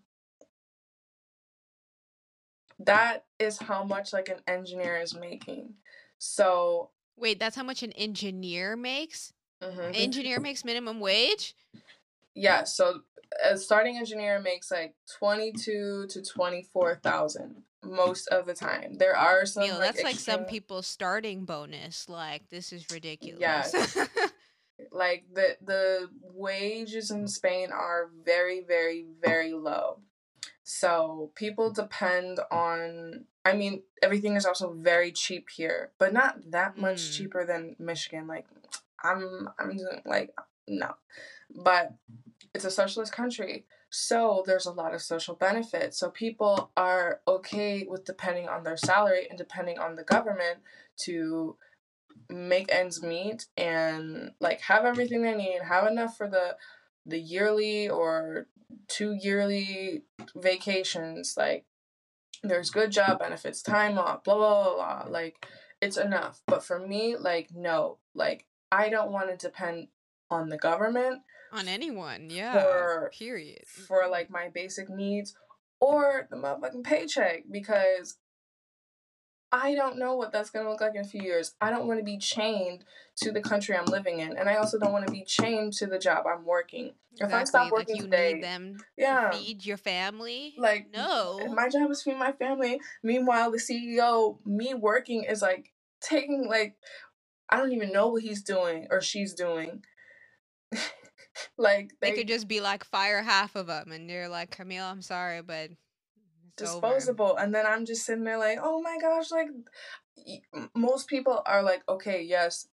That is how much like an engineer is making. So, Wait, that's how much an engineer makes? mhm. An engineer [LAUGHS] makes minimum wage? yeah, so a starting engineer makes like 22 to 24,000 most of the time. There are some Neil, like, that's like some extreme- people's starting bonus. Like this is ridiculous. Yes. [LAUGHS] like the the wages in Spain are very very very low. So people depend on I mean everything is also very cheap here, but not that much Mm. cheaper than Michigan like I'm I'm like no. But it's a socialist country. So there's a lot of social benefits. So people are okay with depending on their salary and depending on the government to make ends meet and like have everything they need, have enough for the the yearly or two yearly vacations. Like there's good job benefits, time off, blah blah blah blah. Like it's enough. But for me, like no, like I don't want to depend on the government On anyone, yeah. For- period. for like my basic needs or the motherfucking paycheck because I don't know what that's gonna look like in a few years. I don't want to be chained to the country I'm living in, and I also don't want to be chained to the job I'm working. If I stop working like you today, need them yeah, to feed your family. like no. my job is feed my family. Meanwhile, the CEO, me working, is like taking like I don't even know what he's doing or she's doing. [LAUGHS] like they they, could just be like fire half of them, and you're like Camille, I'm sorry, but it's over." disposable and then i'm just sitting there like oh my gosh like most people are like okay yes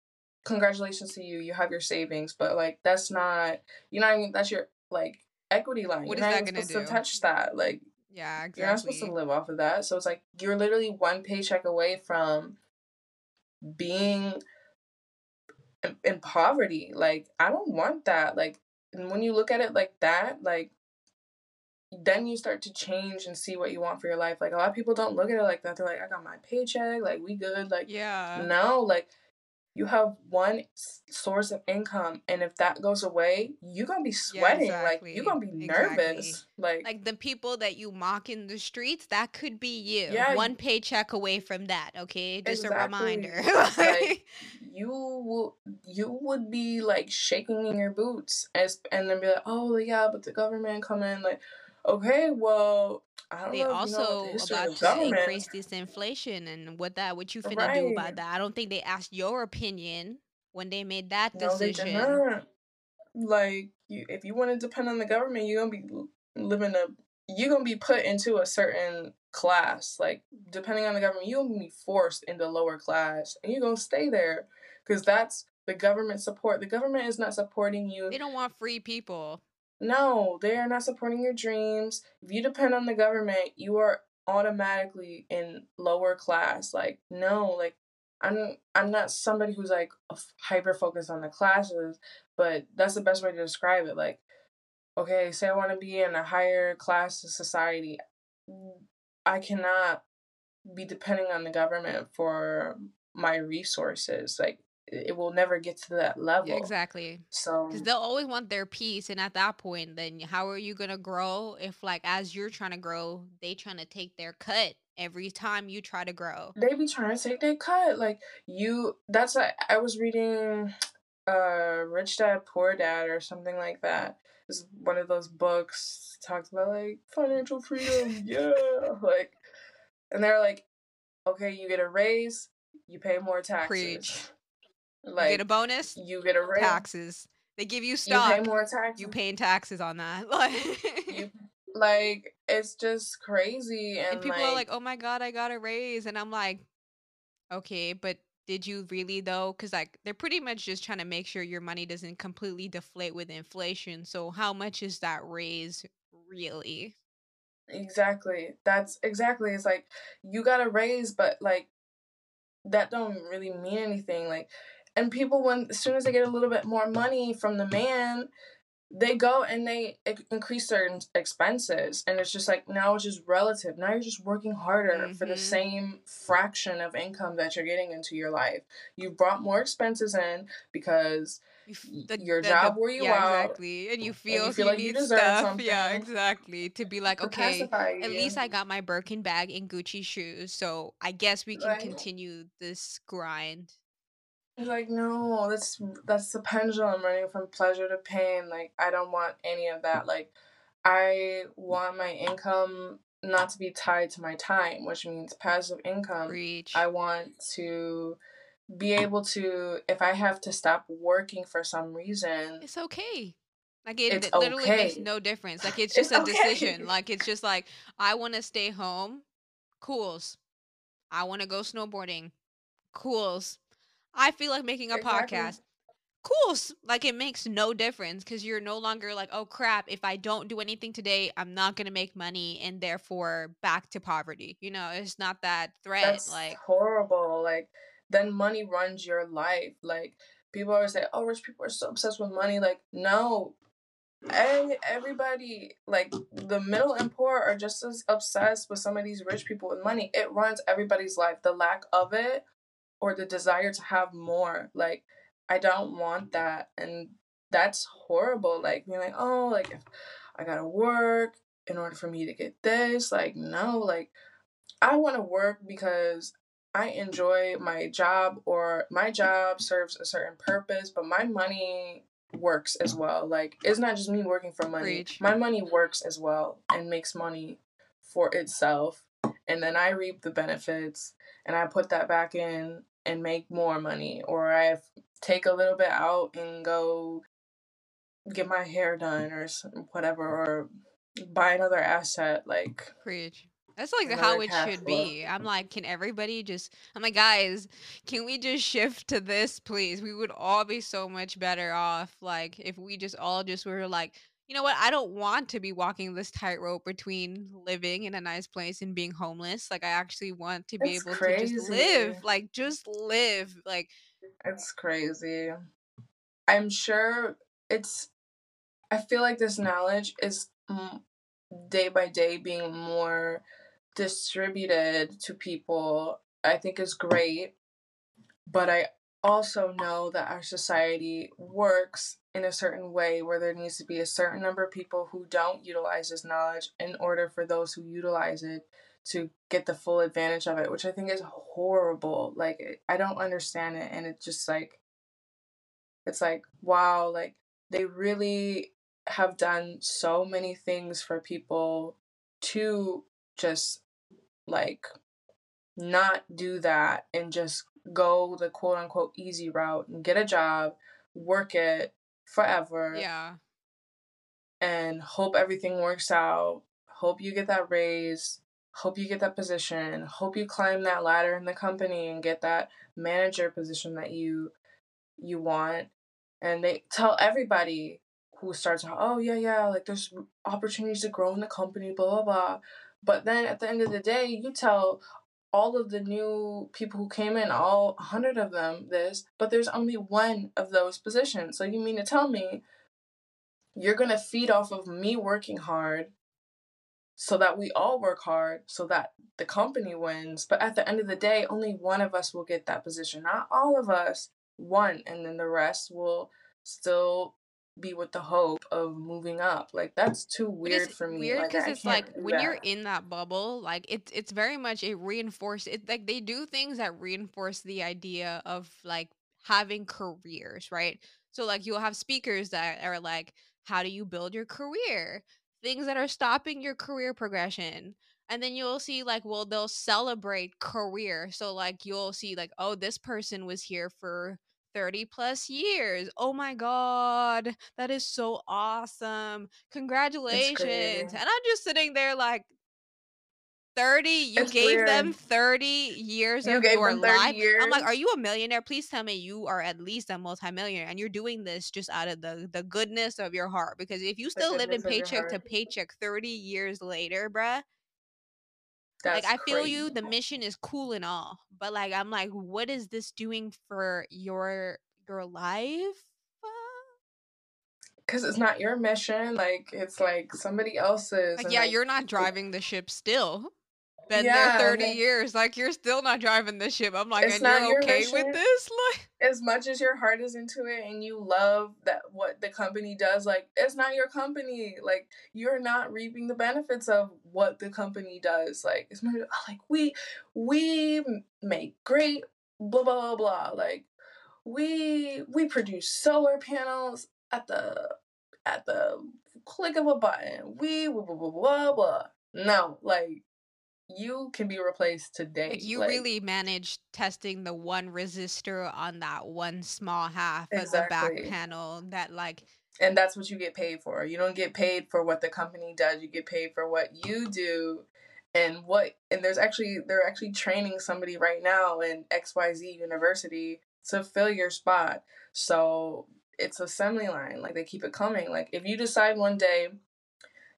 congratulations to you you have your savings but like that's not you know what i mean that's your like equity line What you're is not that gonna supposed do? to touch that like Yeah, exactly. you're not supposed to live off of that so it's like you're literally one paycheck away from being in, in poverty like i don't want that like and when you look at it like that like then you start to change and see what you want for your life. Like a lot of people don't look at it like that. They're like i got my paycheck. Like we good. Like Yeah. no like you have one source of income and if that goes away you're gonna be sweating yeah, exactly. like you're gonna be nervous. Exactly. like like the people that you mock in the streets that could be you. Yeah, one paycheck away from that okay? Just exactly. a reminder. [LAUGHS] Like, you will you would be like shaking in your boots as and then be like oh yeah but the government come in like okay well they also you know about to increase this inflation and what that what you finna right. do about that. I don't think they asked your opinion when they made that decision. They did not. Like you, if you want to depend on the government, you're gonna be living a you're gonna be put into a certain class. Like depending on the government, you're gonna be forced into lower class, and you're gonna stay there because that's the government support. The government is not supporting you. They don't want free people. No, they are not supporting your dreams. If you depend on the government, you are automatically in lower class. Like, no, like I'm I'm not somebody who's like hyper focused on the classes, but that's the best way to describe it. Like, okay, say I want to be in a higher class of society, I cannot be depending on the government for my resources. Like, it will never get to that level. Yeah, exactly. So because they'll always want their piece, and at that point, then how are you gonna grow if, like, as you're trying to grow, they trying to take their cut every time you try to grow? They be trying to take their cut. Like you, that's like I was reading, [SNIFFS] uh, Rich Dad Poor Dad or something like that. It's one of those books talks about like financial freedom. yeah, [LAUGHS] like, and they're like, okay, you get a raise, you pay more taxes. Preach like you get a bonus, you get a raise. Taxes. They give you stock. You pay more taxes. You paying taxes on that. [LAUGHS] Like you, like it's just crazy and, and people like, are like, "Oh my god, I got a raise." And I'm like, "Okay, but did you really though because like they're pretty much just trying to make sure your money doesn't completely deflate with inflation so how much is that raise really exactly that's exactly it's like you got a raise but like that don't really mean anything like and people when as soon as they get a little bit more money from the man they go and they increase their expenses. And it's just like now it's just relative. Now you're just working harder mm-hmm. for the mm-hmm. same fraction of income that you're getting into your life. You brought more expenses in because the, your the, job the, where you yeah, are exactly. And you feel, and you, feel you like you deserve stuff. [LAUGHS] something. yeah exactly. To be like okay at least i got my birkin bag and gucci shoes so i guess we can continue this grind like no, that's that's the pendulum running from pleasure to pain. Like I don't want any of that. Like I want my income not to be tied to my time, which means passive income. Reach. I want to be able to if I have to stop working for some reason. It's okay. Like it, it literally okay. makes no difference. Like it's [LAUGHS] just it's a okay. decision. Like it's just like I want to stay home. Cools. I want to go snowboarding. Cools. I feel like making a exactly. podcast. Cool. Like it makes no difference because you're no longer like, oh crap, if I don't do anything today, I'm not gonna make money and therefore back to poverty. You know, it's not that threat. That's like horrible. Like then money runs your life. Like people always say, oh, rich people are so obsessed with money. Like no, and everybody like the middle and poor are just as obsessed with some of these rich people with money it runs everybody's life the lack of it or the desire to have more. Like, I don't want that. And that's horrible. Like, being like, oh, like, if I gotta work in order for me to get this. Like, no, like, I wanna work because I enjoy my job or my job serves a certain purpose, but my money works as well. Like, it's not just me working for money. My money works as well and makes money for itself. And then I reap the benefits and I put that back in and make more money, or I take a little bit out and go get my hair done or whatever, or buy another asset. Like preach. That's like how it should be. I'm like, can everybody just? I'm like, guys, can we just shift to this, please? We would all be so much better off. Like, if we just all just were like, you know what? I don't want to be walking this tightrope between living in a nice place and being homeless. Like I actually want to be it's able crazy. to just live, like just live. Like it's crazy. I'm sure it's I feel like this knowledge is day by day being more distributed to people. I think is great, but I also know that our society works in a certain way where there needs to be a certain number of people who don't utilize this knowledge in order for those who utilize it to get the full advantage of it, which I think is horrible. Like, I don't understand it. And it's just like, it's like, wow, like, they really have done so many things for people to just like not do that and just go the quote unquote easy route and get a job, work it forever. Yeah. And hope everything works out. Hope you get that raise. Hope you get that position. Hope you climb that ladder in the company and get that manager position that you you want. And they tell everybody who starts out, oh yeah, yeah, like there's opportunities to grow in the company, blah blah blah. But then at the end of the day, you tell all of the new people who came in, all 100 of them, this, but there's only one of those positions. So you mean to tell me you're going to feed off of me working hard so that we all work hard so that the company wins. But at the end of the day, only one of us will get that position, not all of us, one, and then the rest will still be with the hope of moving up. Like that's too weird for me. Weird because like, it's like when that. you're in that bubble, like it's it's very much it reinforces it like they do things that reinforce the idea of like having careers, right? So like you'll have speakers that are like, how do you build your career? Things that are stopping your career progression. And then you'll see like, well, they'll celebrate career. So like you'll see like, oh, this person was here for 30 plus years. Oh my God. That is so awesome. Congratulations. And I'm just sitting there like, 30 you it's gave weird. them 30 years you of your life years. i'm like are you a millionaire please tell me you are at least a multimillionaire and you're doing this just out of the the goodness of your heart because if you still live in paycheck to paycheck 30 years later bruh that's like I feel crazy. you. The mission is cool and all, but like I'm like, what is this doing for your your life? Because it's not your mission. Like it's like somebody else's. Like, yeah, like, you're not driving the ship still been yeah, there 30 like, years. Like you're still not driving the ship. I'm like, and you're okay with this? [LAUGHS] Like as much as your heart is into it and you love that what the company does, like it's not your company. Like you're not reaping the benefits of what the company does. Like it's more like we we make great blah blah blah blah. Like we we produce solar panels at the at the click of a button. We blah blah blah blah. blah. No, like you can be replaced today. Like you like, really managed testing the one resistor on that one small half exactly. of the back panel that like and that's what you get paid for. You don't get paid for what the company does. You get paid for what you do and what and there's actually they're actually training somebody right now in XYZ University to fill your spot. So it's assembly line. Like they keep it coming. Like if you decide one day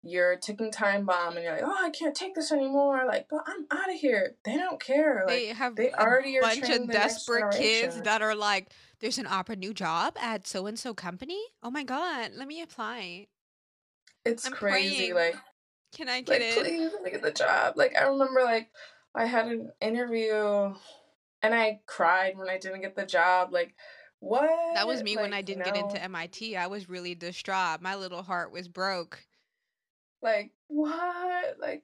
you're ticking time bomb and you're like, oh, I can't take this anymore. Like, but I'm out of here. They don't care. Like, they have they already a bunch of desperate kids that are like, there's an opera new job at so and so company. Oh my god, let me apply. It's I'm crazy. Praying. Like, can I get like, it? Please let me get the job. Like, I remember like I had an interview and I cried when I didn't get the job. Like. What? That was me like, when I didn't get into MIT. I was really distraught. My little heart was broke. Like what? Like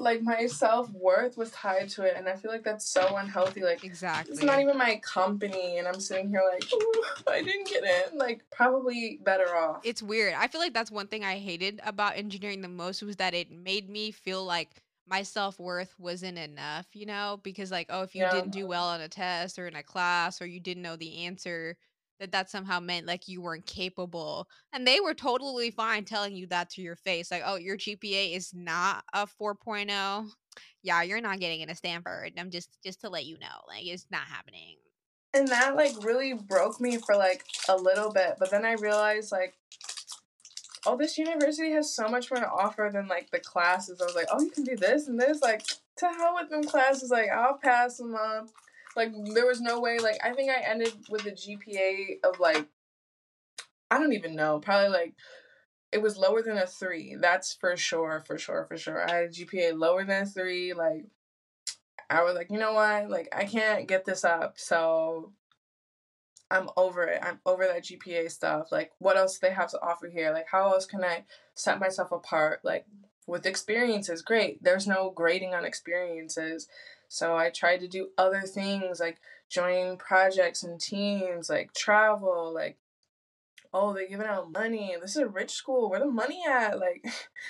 like my self worth was tied to it, and I feel like that's so unhealthy. Like exactly, it's not even my company, and I'm sitting here like, [LAUGHS] I didn't get in. Like probably better off. It's weird. I feel like that's one thing I hated about engineering the most was that it made me feel like my self worth wasn't enough. You know, because like, oh, if you yeah. didn't do well on a test or in a class, or you didn't know the answer that that somehow meant like you weren't capable and they were totally fine telling you that to your face like oh your gpa is not a 4.0 yeah you're not getting into stanford i'm just just to let you know like it's not happening. And that like really broke me for like a little bit but then i realized like oh this university has so much more to offer than like the classes. I was like oh you can do this and this like to hell with them classes like i'll pass them up like there was no way. Like I think I ended with a GPA of like I don't even know. Probably like it was lower than a three. That's for sure, for sure, for sure. I had a GPA lower than three. Like I was like, you know what? Like I can't get this up. So I'm over it. I'm over that GPA stuff. Like, what else do they have to offer here? Like, how else can I set myself apart? Like, with experiences, great. There's no grading on experiences. So I tried to do other things like join projects and teams, like travel, like, oh, they're giving out money. This is a rich school. Where the money at? Like,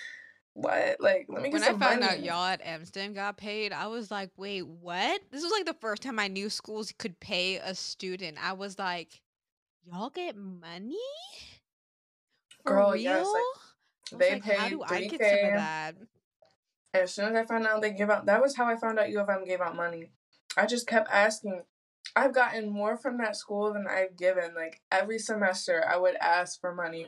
[LAUGHS] what? Like, let me get When I some found out y'all at Emston got paid, I was like, wait, what? This was like the first time I knew schools could pay a student. I was like, y'all get money? For Girl, real? yes, like, they like, how paid do I get some of that? As soon as I found out they give out, that was how I found out U of M gave out money. I just kept asking. I've gotten more from that school than I've given. Like every semester, I would ask for money.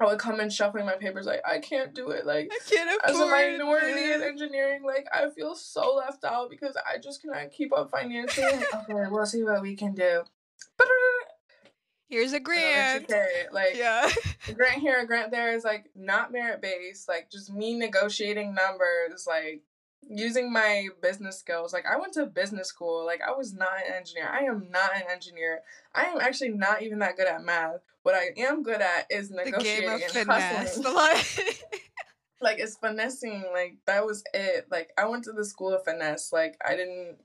I would come in shuffling my papers, like I can't do it. Like I can't as a afford minority in engineering, like I feel so left out because I just cannot keep up financially. [LAUGHS] Okay, we'll see what we can do. Here's a you grant. carry. Like Yeah. a grant here, a grant there is like not merit based, like just me negotiating numbers, like using my business skills. Like I went to business school, like I was not an engineer. I am not an engineer. I am actually not even that good at math. What I am good at is negotiating of and finesse. hustling. Like, [LAUGHS] Like it's finessing. Like that was it. Like I went to the school of finesse. Like I didn't.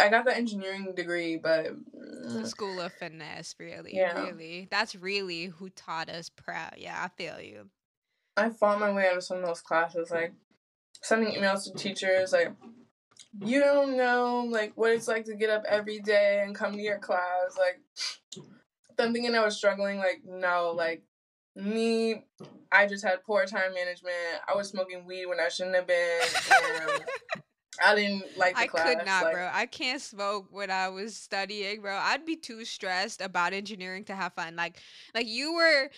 I got the engineering degree, but the mm, school of finesse, really, Yeah. really. That's really who taught us proud. Yeah, I feel you. I fought my way out of some of those classes, like sending emails to teachers, like you don't know like what it's like to get up every day and come to your class, like them thinking I was struggling, like no, like me, I just had poor time management. I was smoking weed when I shouldn't have been, [LAUGHS] and I didn't like I class. could not, like, bro. I can't smoke when I was studying, bro. I'd be too stressed about engineering to have fun. Like, like you were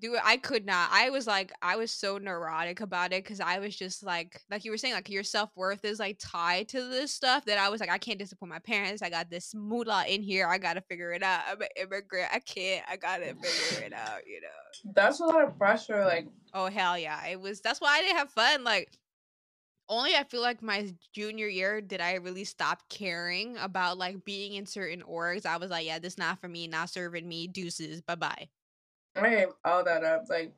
do I could not. I was like, I was so neurotic about it because I was just like, like you were saying, like your self worth is like tied to this stuff that I was like, I can't disappoint my parents. I got this moolah in here. I gotta figure it out. I'm an immigrant. I can't. I gotta figure it out. You know. That's a lot of pressure. Like Oh hell yeah! It was. That's why I didn't have fun. Like only I feel like my junior year did I really stop caring about like being in certain orgs. I was like, yeah, this not for me, not serving me. Deuces, bye bye. I gave all that up. Like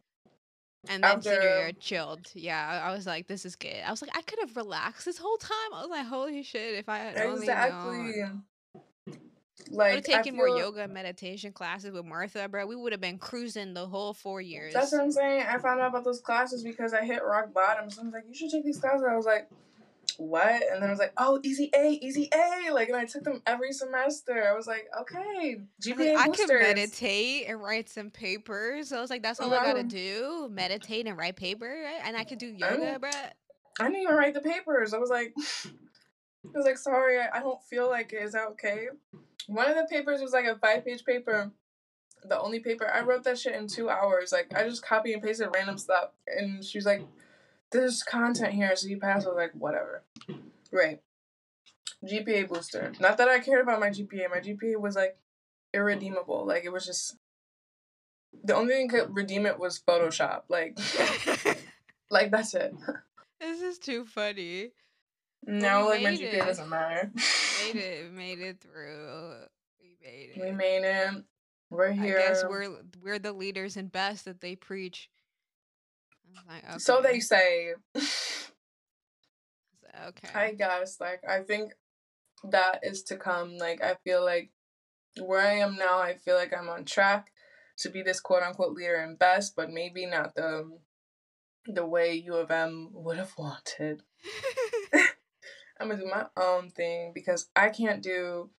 And then senior year chilled. Yeah, I was like, this is good. I was like, I could have relaxed this whole time. I was like, holy shit, if I had only exactly. known. I would Like have I taken more yoga and meditation classes with Martha, bro. We would have been cruising the whole four years. That's what I'm saying. I found out about those classes because I hit rock bottom. Someone's like, "You should take these classes." I was like, "What?" And then I was like, "Oh, easy A, easy A!" Like, and I took them every semester. I was like, "Okay, I, GPA was I boosters." could meditate and write some papers. So I was like, that's oh, all I gotta do: meditate and write paper, right? and I could do yoga, bruh. I didn't even write the papers. I was like, [LAUGHS] I was like, "Sorry, I, I don't feel like it. Is that okay?" One of the papers was like a five-page paper. The only paper I wrote that shit in two hours. Like, I just copy and pasted random stuff, and she was like, "There's content here, so you pass." I was like, "Whatever." Right. GPA booster. Not that I cared about my GPA. My GPA was like irredeemable. Like it was just the only thing that could redeem it was Photoshop. Like, [LAUGHS] like that's it. this is too funny. Now, we like my made GPA it. doesn't matter. Made it, [LAUGHS] made it through. We made it. we made it. We're here. I guess we're we're the leaders and best that they preach. Like, So they say. [LAUGHS] okay. I guess like I think that is to come. Like I feel like where I am now, I feel like I'm on track to be this quote unquote leader and best, but maybe not the the way U of M would have wanted. [LAUGHS] I'm gonna do my own thing because I can't do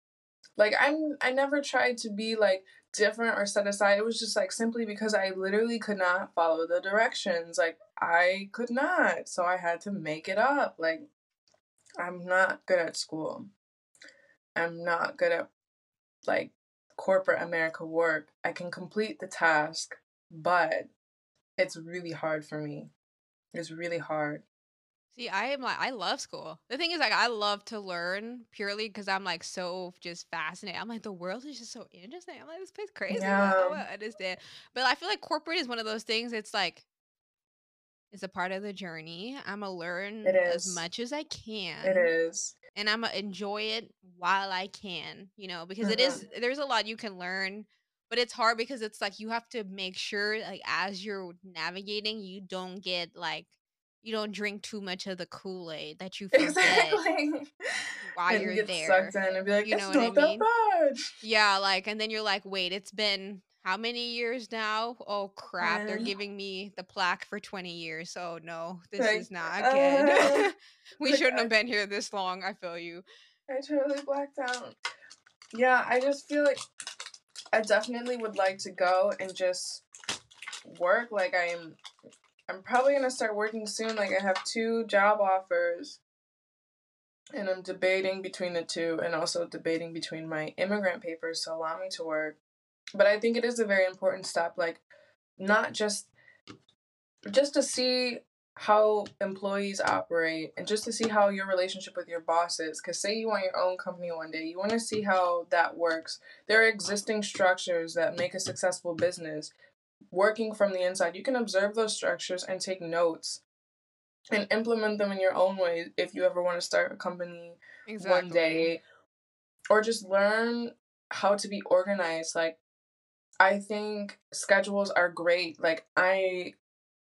like I'm I never tried to be like different or set aside. It was just like simply because I literally could not follow the directions. Like I could not. So I had to make it up. Like I'm not good at school. I'm not good at like corporate America work. I can complete the task, but it's really hard for me. It's really hard. See, I am like I love school. The thing is, like, I love to learn purely because I'm like so just fascinated. I'm like the world is just so interesting. I'm like this place crazy. Yeah. I don't understand. But I feel like corporate is one of those things. It's like it's a part of the journey. I'm gonna learn as much as I can. It is. and I'm gonna enjoy it while I can, you know, because it is Mhm. there's a lot you can learn, but it's hard because it's like you have to make sure like as you're navigating, you don't get like you don't drink too much of the Kool-Aid that you [LAUGHS] forget Exactly. while And you you're get sucked in and be like, You know "It's what I mean? bad." Yeah, like and then you're like, "Wait, it's been how many years now? Oh crap, they're giving me the plaque for 20 years. Oh no, this like, is not good. uh, [LAUGHS] we like shouldn't I have been here this long, I feel you." I totally blacked out. Yeah, I just feel like I definitely would like to go and just work like I'm I'm probably gonna start working soon. Like I have two job offers and I'm debating between the two and also debating between my immigrant papers to allow me to work. But I think it is a very important step, like not just just to see how employees operate and just to see how your relationship with your boss is. Because, say you want your own company one day, you want to see how that works. There are existing structures that make a successful business working from the inside. You can observe those structures and take notes and implement them in your own way if you ever want to start a company Exactly. one day or just learn how to be organized like i think schedules are great like i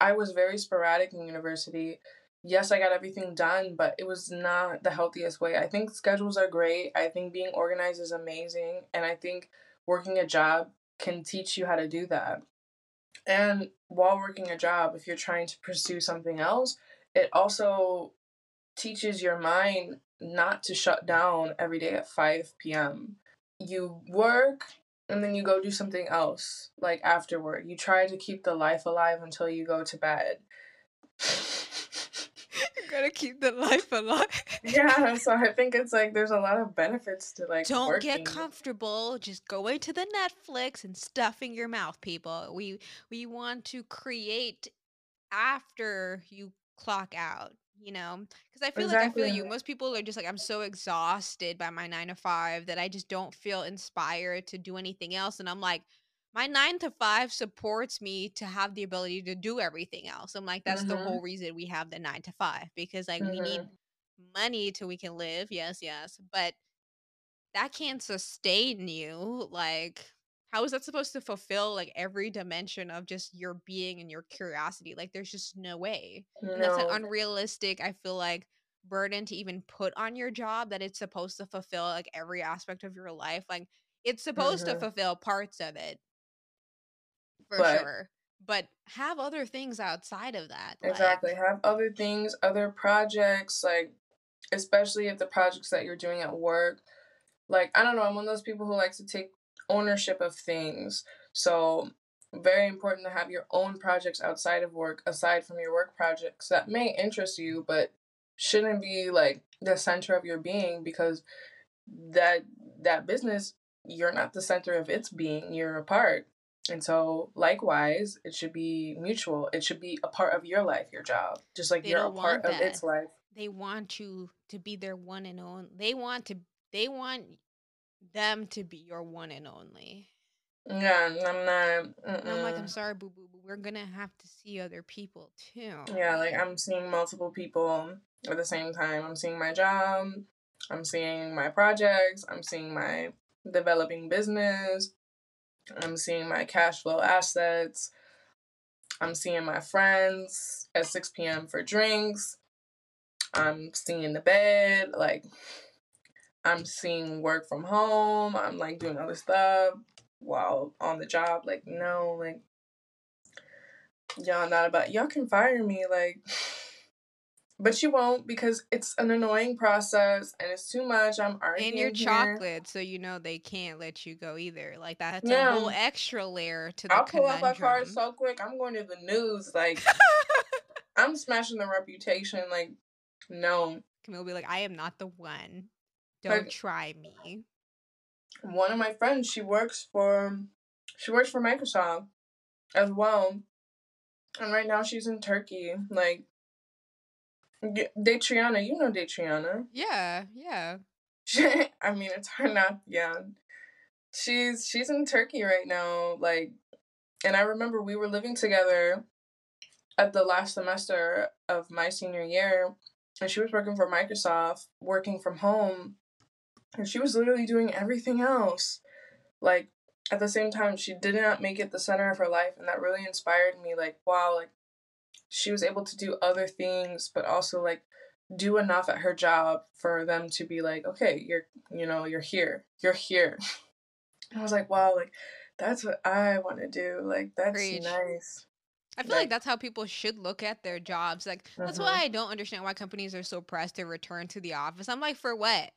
i was very sporadic in university yes i got everything done but it was not the healthiest way i think schedules are great i think being organized is amazing and i think working a job can teach you how to do that and while working a job if you're trying to pursue something else it also teaches your mind not to shut down every day at 5 p.m. You work and then you go do something else, like afterward. You try to keep the life alive until you go to bed. Gotta keep the life alive. yeah, so I think it's like there's a lot of benefits to like Don't working. get comfortable just going to the Netflix and stuffing your mouth, people. We we want to create after you clock out, you know? Because I feel like I feel you. Most people are just like, I'm so exhausted by my nine to five that I just don't feel inspired to do anything else. And I'm like, my nine to five supports me to have the ability to do everything else. I'm like, that's the Mhm. whole reason we have the nine to five because like we need Mhm. money till we can live. Yes, yes. But that can't sustain you. Like, how is that supposed to fulfill like every dimension of just your being and your curiosity? Like, there's just no way. And that's an unrealistic, I feel like, burden to even put on your job that it's supposed to fulfill like every aspect of your life. Like, it's supposed to Mhm. fulfill parts of it for But sure. But have other things outside of that. exactly, Like, have other things, other projects, like especially if the projects that you're doing at work like I don't know, I'm one of those people who likes to take ownership of things. So very important to have your own projects outside of work, aside from your work projects that may interest you, but shouldn't be like the center of your being because that that business you're not the center of its being, you're a part. And so likewise, it should be mutual. It should be a part of your life, your job, just like they you're a part want of its life. They want you to be their one and only. They want to they want them to be your one and only. Yeah, I'm not. I'm like, I'm sorry, boo boo, but we're gonna have to see other people too. Yeah, like I'm seeing multiple people at the same time. I'm seeing my job, I'm seeing my projects, I'm seeing my developing business, I'm seeing my cash flow assets, I'm seeing my friends at 6 p.m. for drinks, I'm seeing the bed, like I'm seeing work from home, I'm like doing other stuff while on the job. Like, no, like y'all not about y'all can fire me, like but you won't because it's an annoying process and it's too much. I'm And arguing you're here. chocolate, so you know they can't let you go either. Like that's a whole extra layer to the I'll pull up a card so quick. I'm going to the news. Like [LAUGHS] I'm smashing the reputation. Like no. Camille will be like, I am not the one. Don't Like try me. one of my friends, she works for she works for Microsoft as well. And right now she's in Turkey. Like Datriana, you know Datriana. Yeah, yeah. [LAUGHS] I mean, it's her not. Yeah, she's she's in Turkey right now. Like, and I remember we were living together at the last semester of my senior year, and she was working for Microsoft, working from home, and she was literally doing everything else. Like at the same time, she did not make it the center of her life, and that really inspired me. Like, wow, like she was able to do other things, but also like do enough at her job for them to be like, okay, you're, you know, you're here, you're here. [LAUGHS] I was like, wow, like that's what I want to do. Like that's Preach. nice. I feel like, like, that's how people should look at their jobs. Like that's why mm-hmm. I don't understand why companies are so pressed to return to the office. I'm like, for what?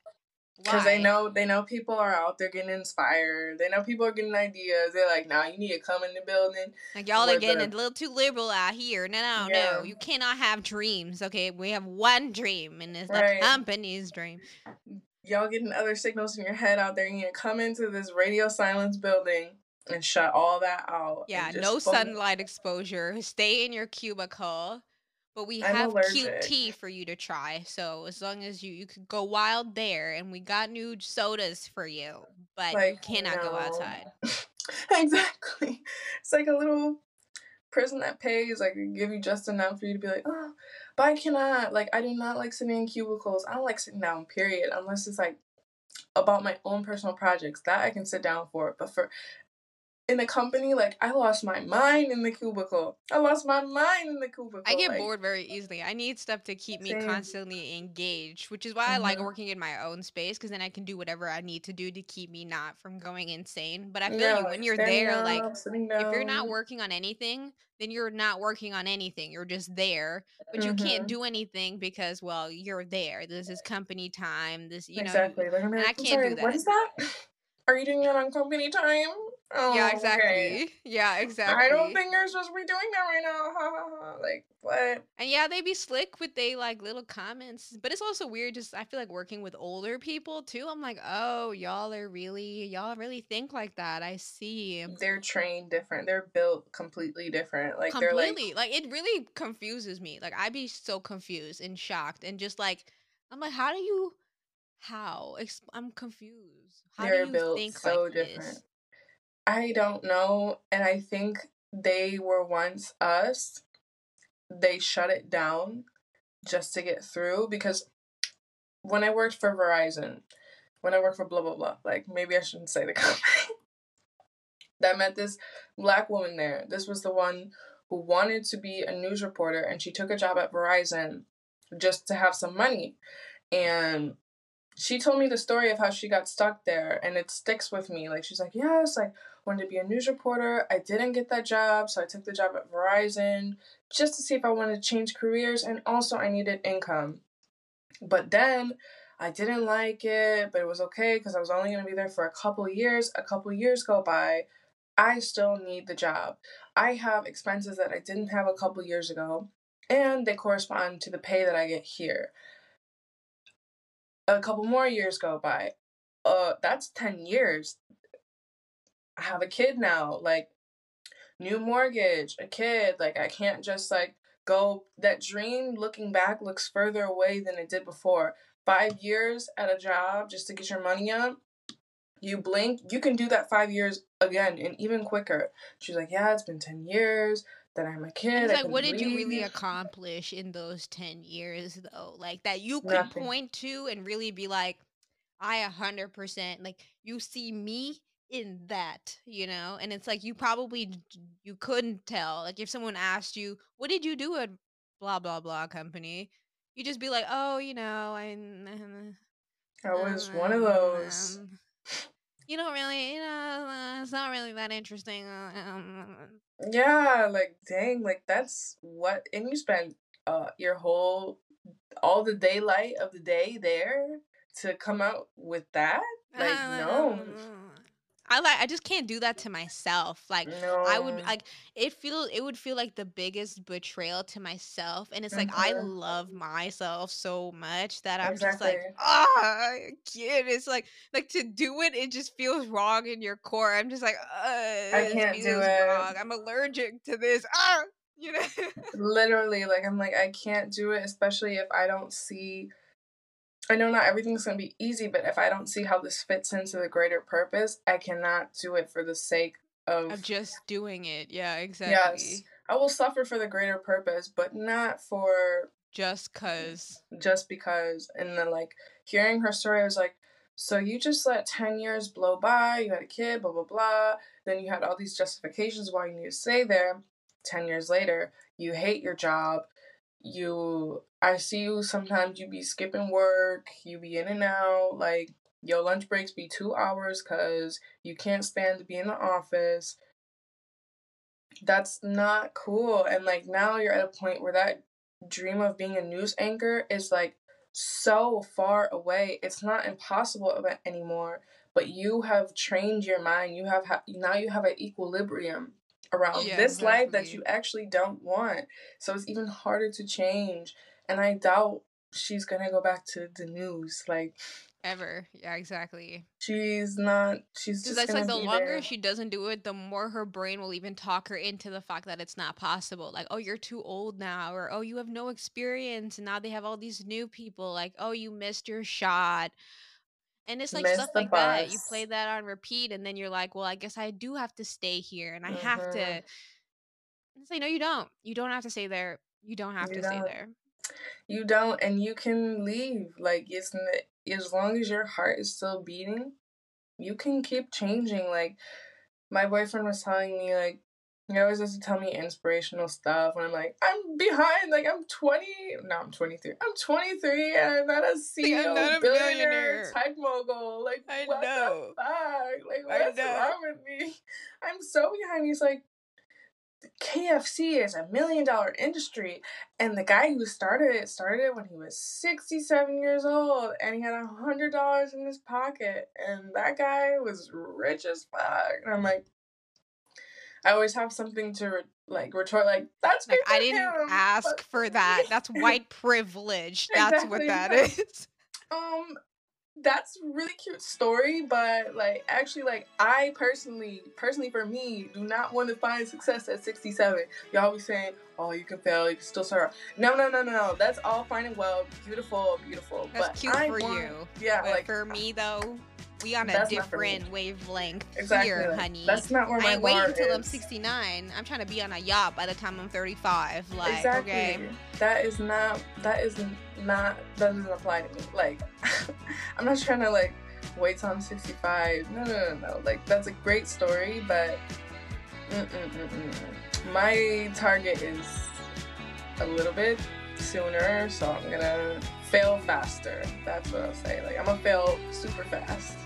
Because they know they know people are out there getting inspired. They know people are getting ideas. They're like, "Nah, you need to come in the building." Like y'all are getting the... a little too liberal out here. No, no, yeah. no. You cannot have dreams. Okay, we have one dream, and it's right. the company's dream. Y'all getting other signals in your head out there. You need to come into this radio silence building and shut all that out. Yeah, no sunlight exposure. Stay in your cubicle. But we I'm have allergic. cute tea for you to try. So as long as you you could go wild there and we got new sodas for you. But like, you cannot no. go outside. [LAUGHS] exactly. It's like a little prison that pays, like give you just enough for you to be like, oh, but I cannot. Like I do not like sitting in cubicles. I don't like sitting down, period. Unless it's like about my own personal projects. That I can sit down for. But for in the company, like I lost my mind in the cubicle. I lost my mind in the cubicle. I get like, bored very easily. I need stuff to keep me same. constantly engaged, which is why mm-hmm. I like mm-hmm. working in my own space because then I can do whatever I need to do to keep me not from going insane. But I feel yeah, like when you're there, like if you're not working on anything, then you're not working on anything. You're just there, but mm-hmm. you can't mm-hmm. do anything because well, you're there. This is company time. This you exactly. know, exactly. Like, I can't sorry, do that. What is that? [LAUGHS] Are you doing that on company time? Oh, yeah, exactly. Okay. Yeah, exactly. I don't think you're supposed to be doing that right now. like what? And yeah, they be slick with they like little comments, but it's also weird. Just I feel like working with older people too. I'm like, oh, y'all are really y'all really think like that. I see. They're trained different. They're built completely different. Like completely. Like... like it really confuses me. Like I'd be so confused and shocked and just like I'm like, how do you? How? I'm confused. How They're do you built think so like different. This? I don't know. And I think they were once us. They shut it down just to get through because when I worked for Verizon, when I worked for blah blah blah, like maybe I shouldn't say the [LAUGHS] company. that met this black woman there. This was the one who wanted to be a news reporter and she took a job at Verizon just to have some money. And she told me the story of how she got stuck there and it sticks with me. Like she's like, Yes, like wanted to be a news reporter. I didn't get that job, so I took the job at Verizon just to see if I wanted to change careers and also I needed income. But then I didn't like it, but it was okay because I was only going to be there for a couple years. A couple years go by. I still need the job. I have expenses that I didn't have a couple years ago, and they correspond to the pay that I get here. A couple more years go by. Uh, that's 10 years. I have a kid now, like new mortgage, a kid, like I can't just like go that dream looking back looks further away than it did before. 5 years at a job just to get your money up. You blink, you can do that 5 years again and even quicker. She's like, "Yeah, it's been 10 years." that I'm a kid. like, what did you really accomplish in those 10 years, though? Like, that you could Nothing. point to and really be like, I 100%, like, you see me in that, you know? And it's like you probably you couldn't tell. Like if someone asked you, "What did you do at blah blah blah company?" You just be like, "Oh, you know, I I was one of those." Um, you don't really, you know, uh, it's not really that interesting. Uh, um, yeah, like dang, like that's what, and you spend uh your whole all the daylight of the day there to come out with that. Like uh, no. I like I just can't do that to myself. Like no. I would like it feel it would feel like the biggest betrayal to myself. And it's like mm-hmm. I love myself so much that I'm exactly. just like, ah, oh, can't. It's like like to do it, it just feels wrong in your core. I'm just like, I can't do it. Wrong. I'm allergic to this. Ah, you know. Literally, like I'm like I can't do it, especially if I don't see I know not everything's going to be easy, but if I don't see how this fits into the greater purpose, I cannot do it for the sake of, of just doing it. Yeah, exactly. Yes. I will suffer for the greater purpose, but not for just cause. Just because, and then like hearing her story, I was like, so you just let ten years blow by. You had a kid, blah blah blah. Then you had all these justifications why you need to stay there. Ten years later, you hate your job. You, I see you sometimes. You be skipping work. You be in and out. Like your lunch breaks be two hours because you can't stand to be in the office. That's not cool. And like now you're at a point where that dream of being a news anchor is like so far away. It's not impossible anymore, but you have trained your mind. You have ha- now you have an equilibrium around yeah, this exactly. life that you actually don't want. So it's even harder to change. And I doubt she's gonna go back to the news. Like ever. Yeah, exactly. She's not. She's just. That's like the longer there. she doesn't do it, the more her brain will even talk her into the fact that it's not possible. Like, oh, you're too old now, or oh, you have no experience, and now they have all these new people. Like, oh, you missed your shot. And it's like stuff like bus. that. You play that on repeat, and then you're like, well, I guess I do have to stay here, and I mm-hmm. have to. It's like, no, you don't. You don't have to stay there. You don't have you to don't. stay there. You don't, and you can leave. Like it's as long as your heart is still beating, you can keep changing. Like my boyfriend was telling me, like he always has to tell me inspirational stuff, and I'm like, I'm behind. Like I'm 20. No, I'm 23. I'm 23, and I'm not a CEO, I'm not a billionaire, tech mogul. Like I what know. the fuck? Like what's wrong with me? [LAUGHS] I'm so behind. He's like, KFC is a million dollar industry, and the guy who started it started it when he was 67 years old and he had a hundred dollars in his pocket, and that guy was rich as fuck. And I'm like, I always have something to re- like retort, like that's like I didn't him, ask but- for [LAUGHS] that. That's white privilege. That's exactly. what that [LAUGHS] is. Um, that's really cute story, but like actually like I personally personally for me do not want to find success at 67. Y'all be saying, Oh, you can fail, you can still start. No, no, no, no, no. That's all fine and well, beautiful, beautiful. That's but cute I for want, you. Yeah, but like for me though, we on a different wavelength exactly. here, honey. That's not where my I waiting until is. I'm 69. I'm trying to be on a yacht by the time I'm 35. Like, exactly. okay. That is not. That is not. That doesn't apply to me. Like, [LAUGHS] I'm not trying to like wait till I'm 65. No, no, no, no. Like, that's a great story, but mm-mm-mm-mm. my target is a little bit sooner, so I'm gonna fail faster. That's what I'll say. Like, I'm gonna fail super fast.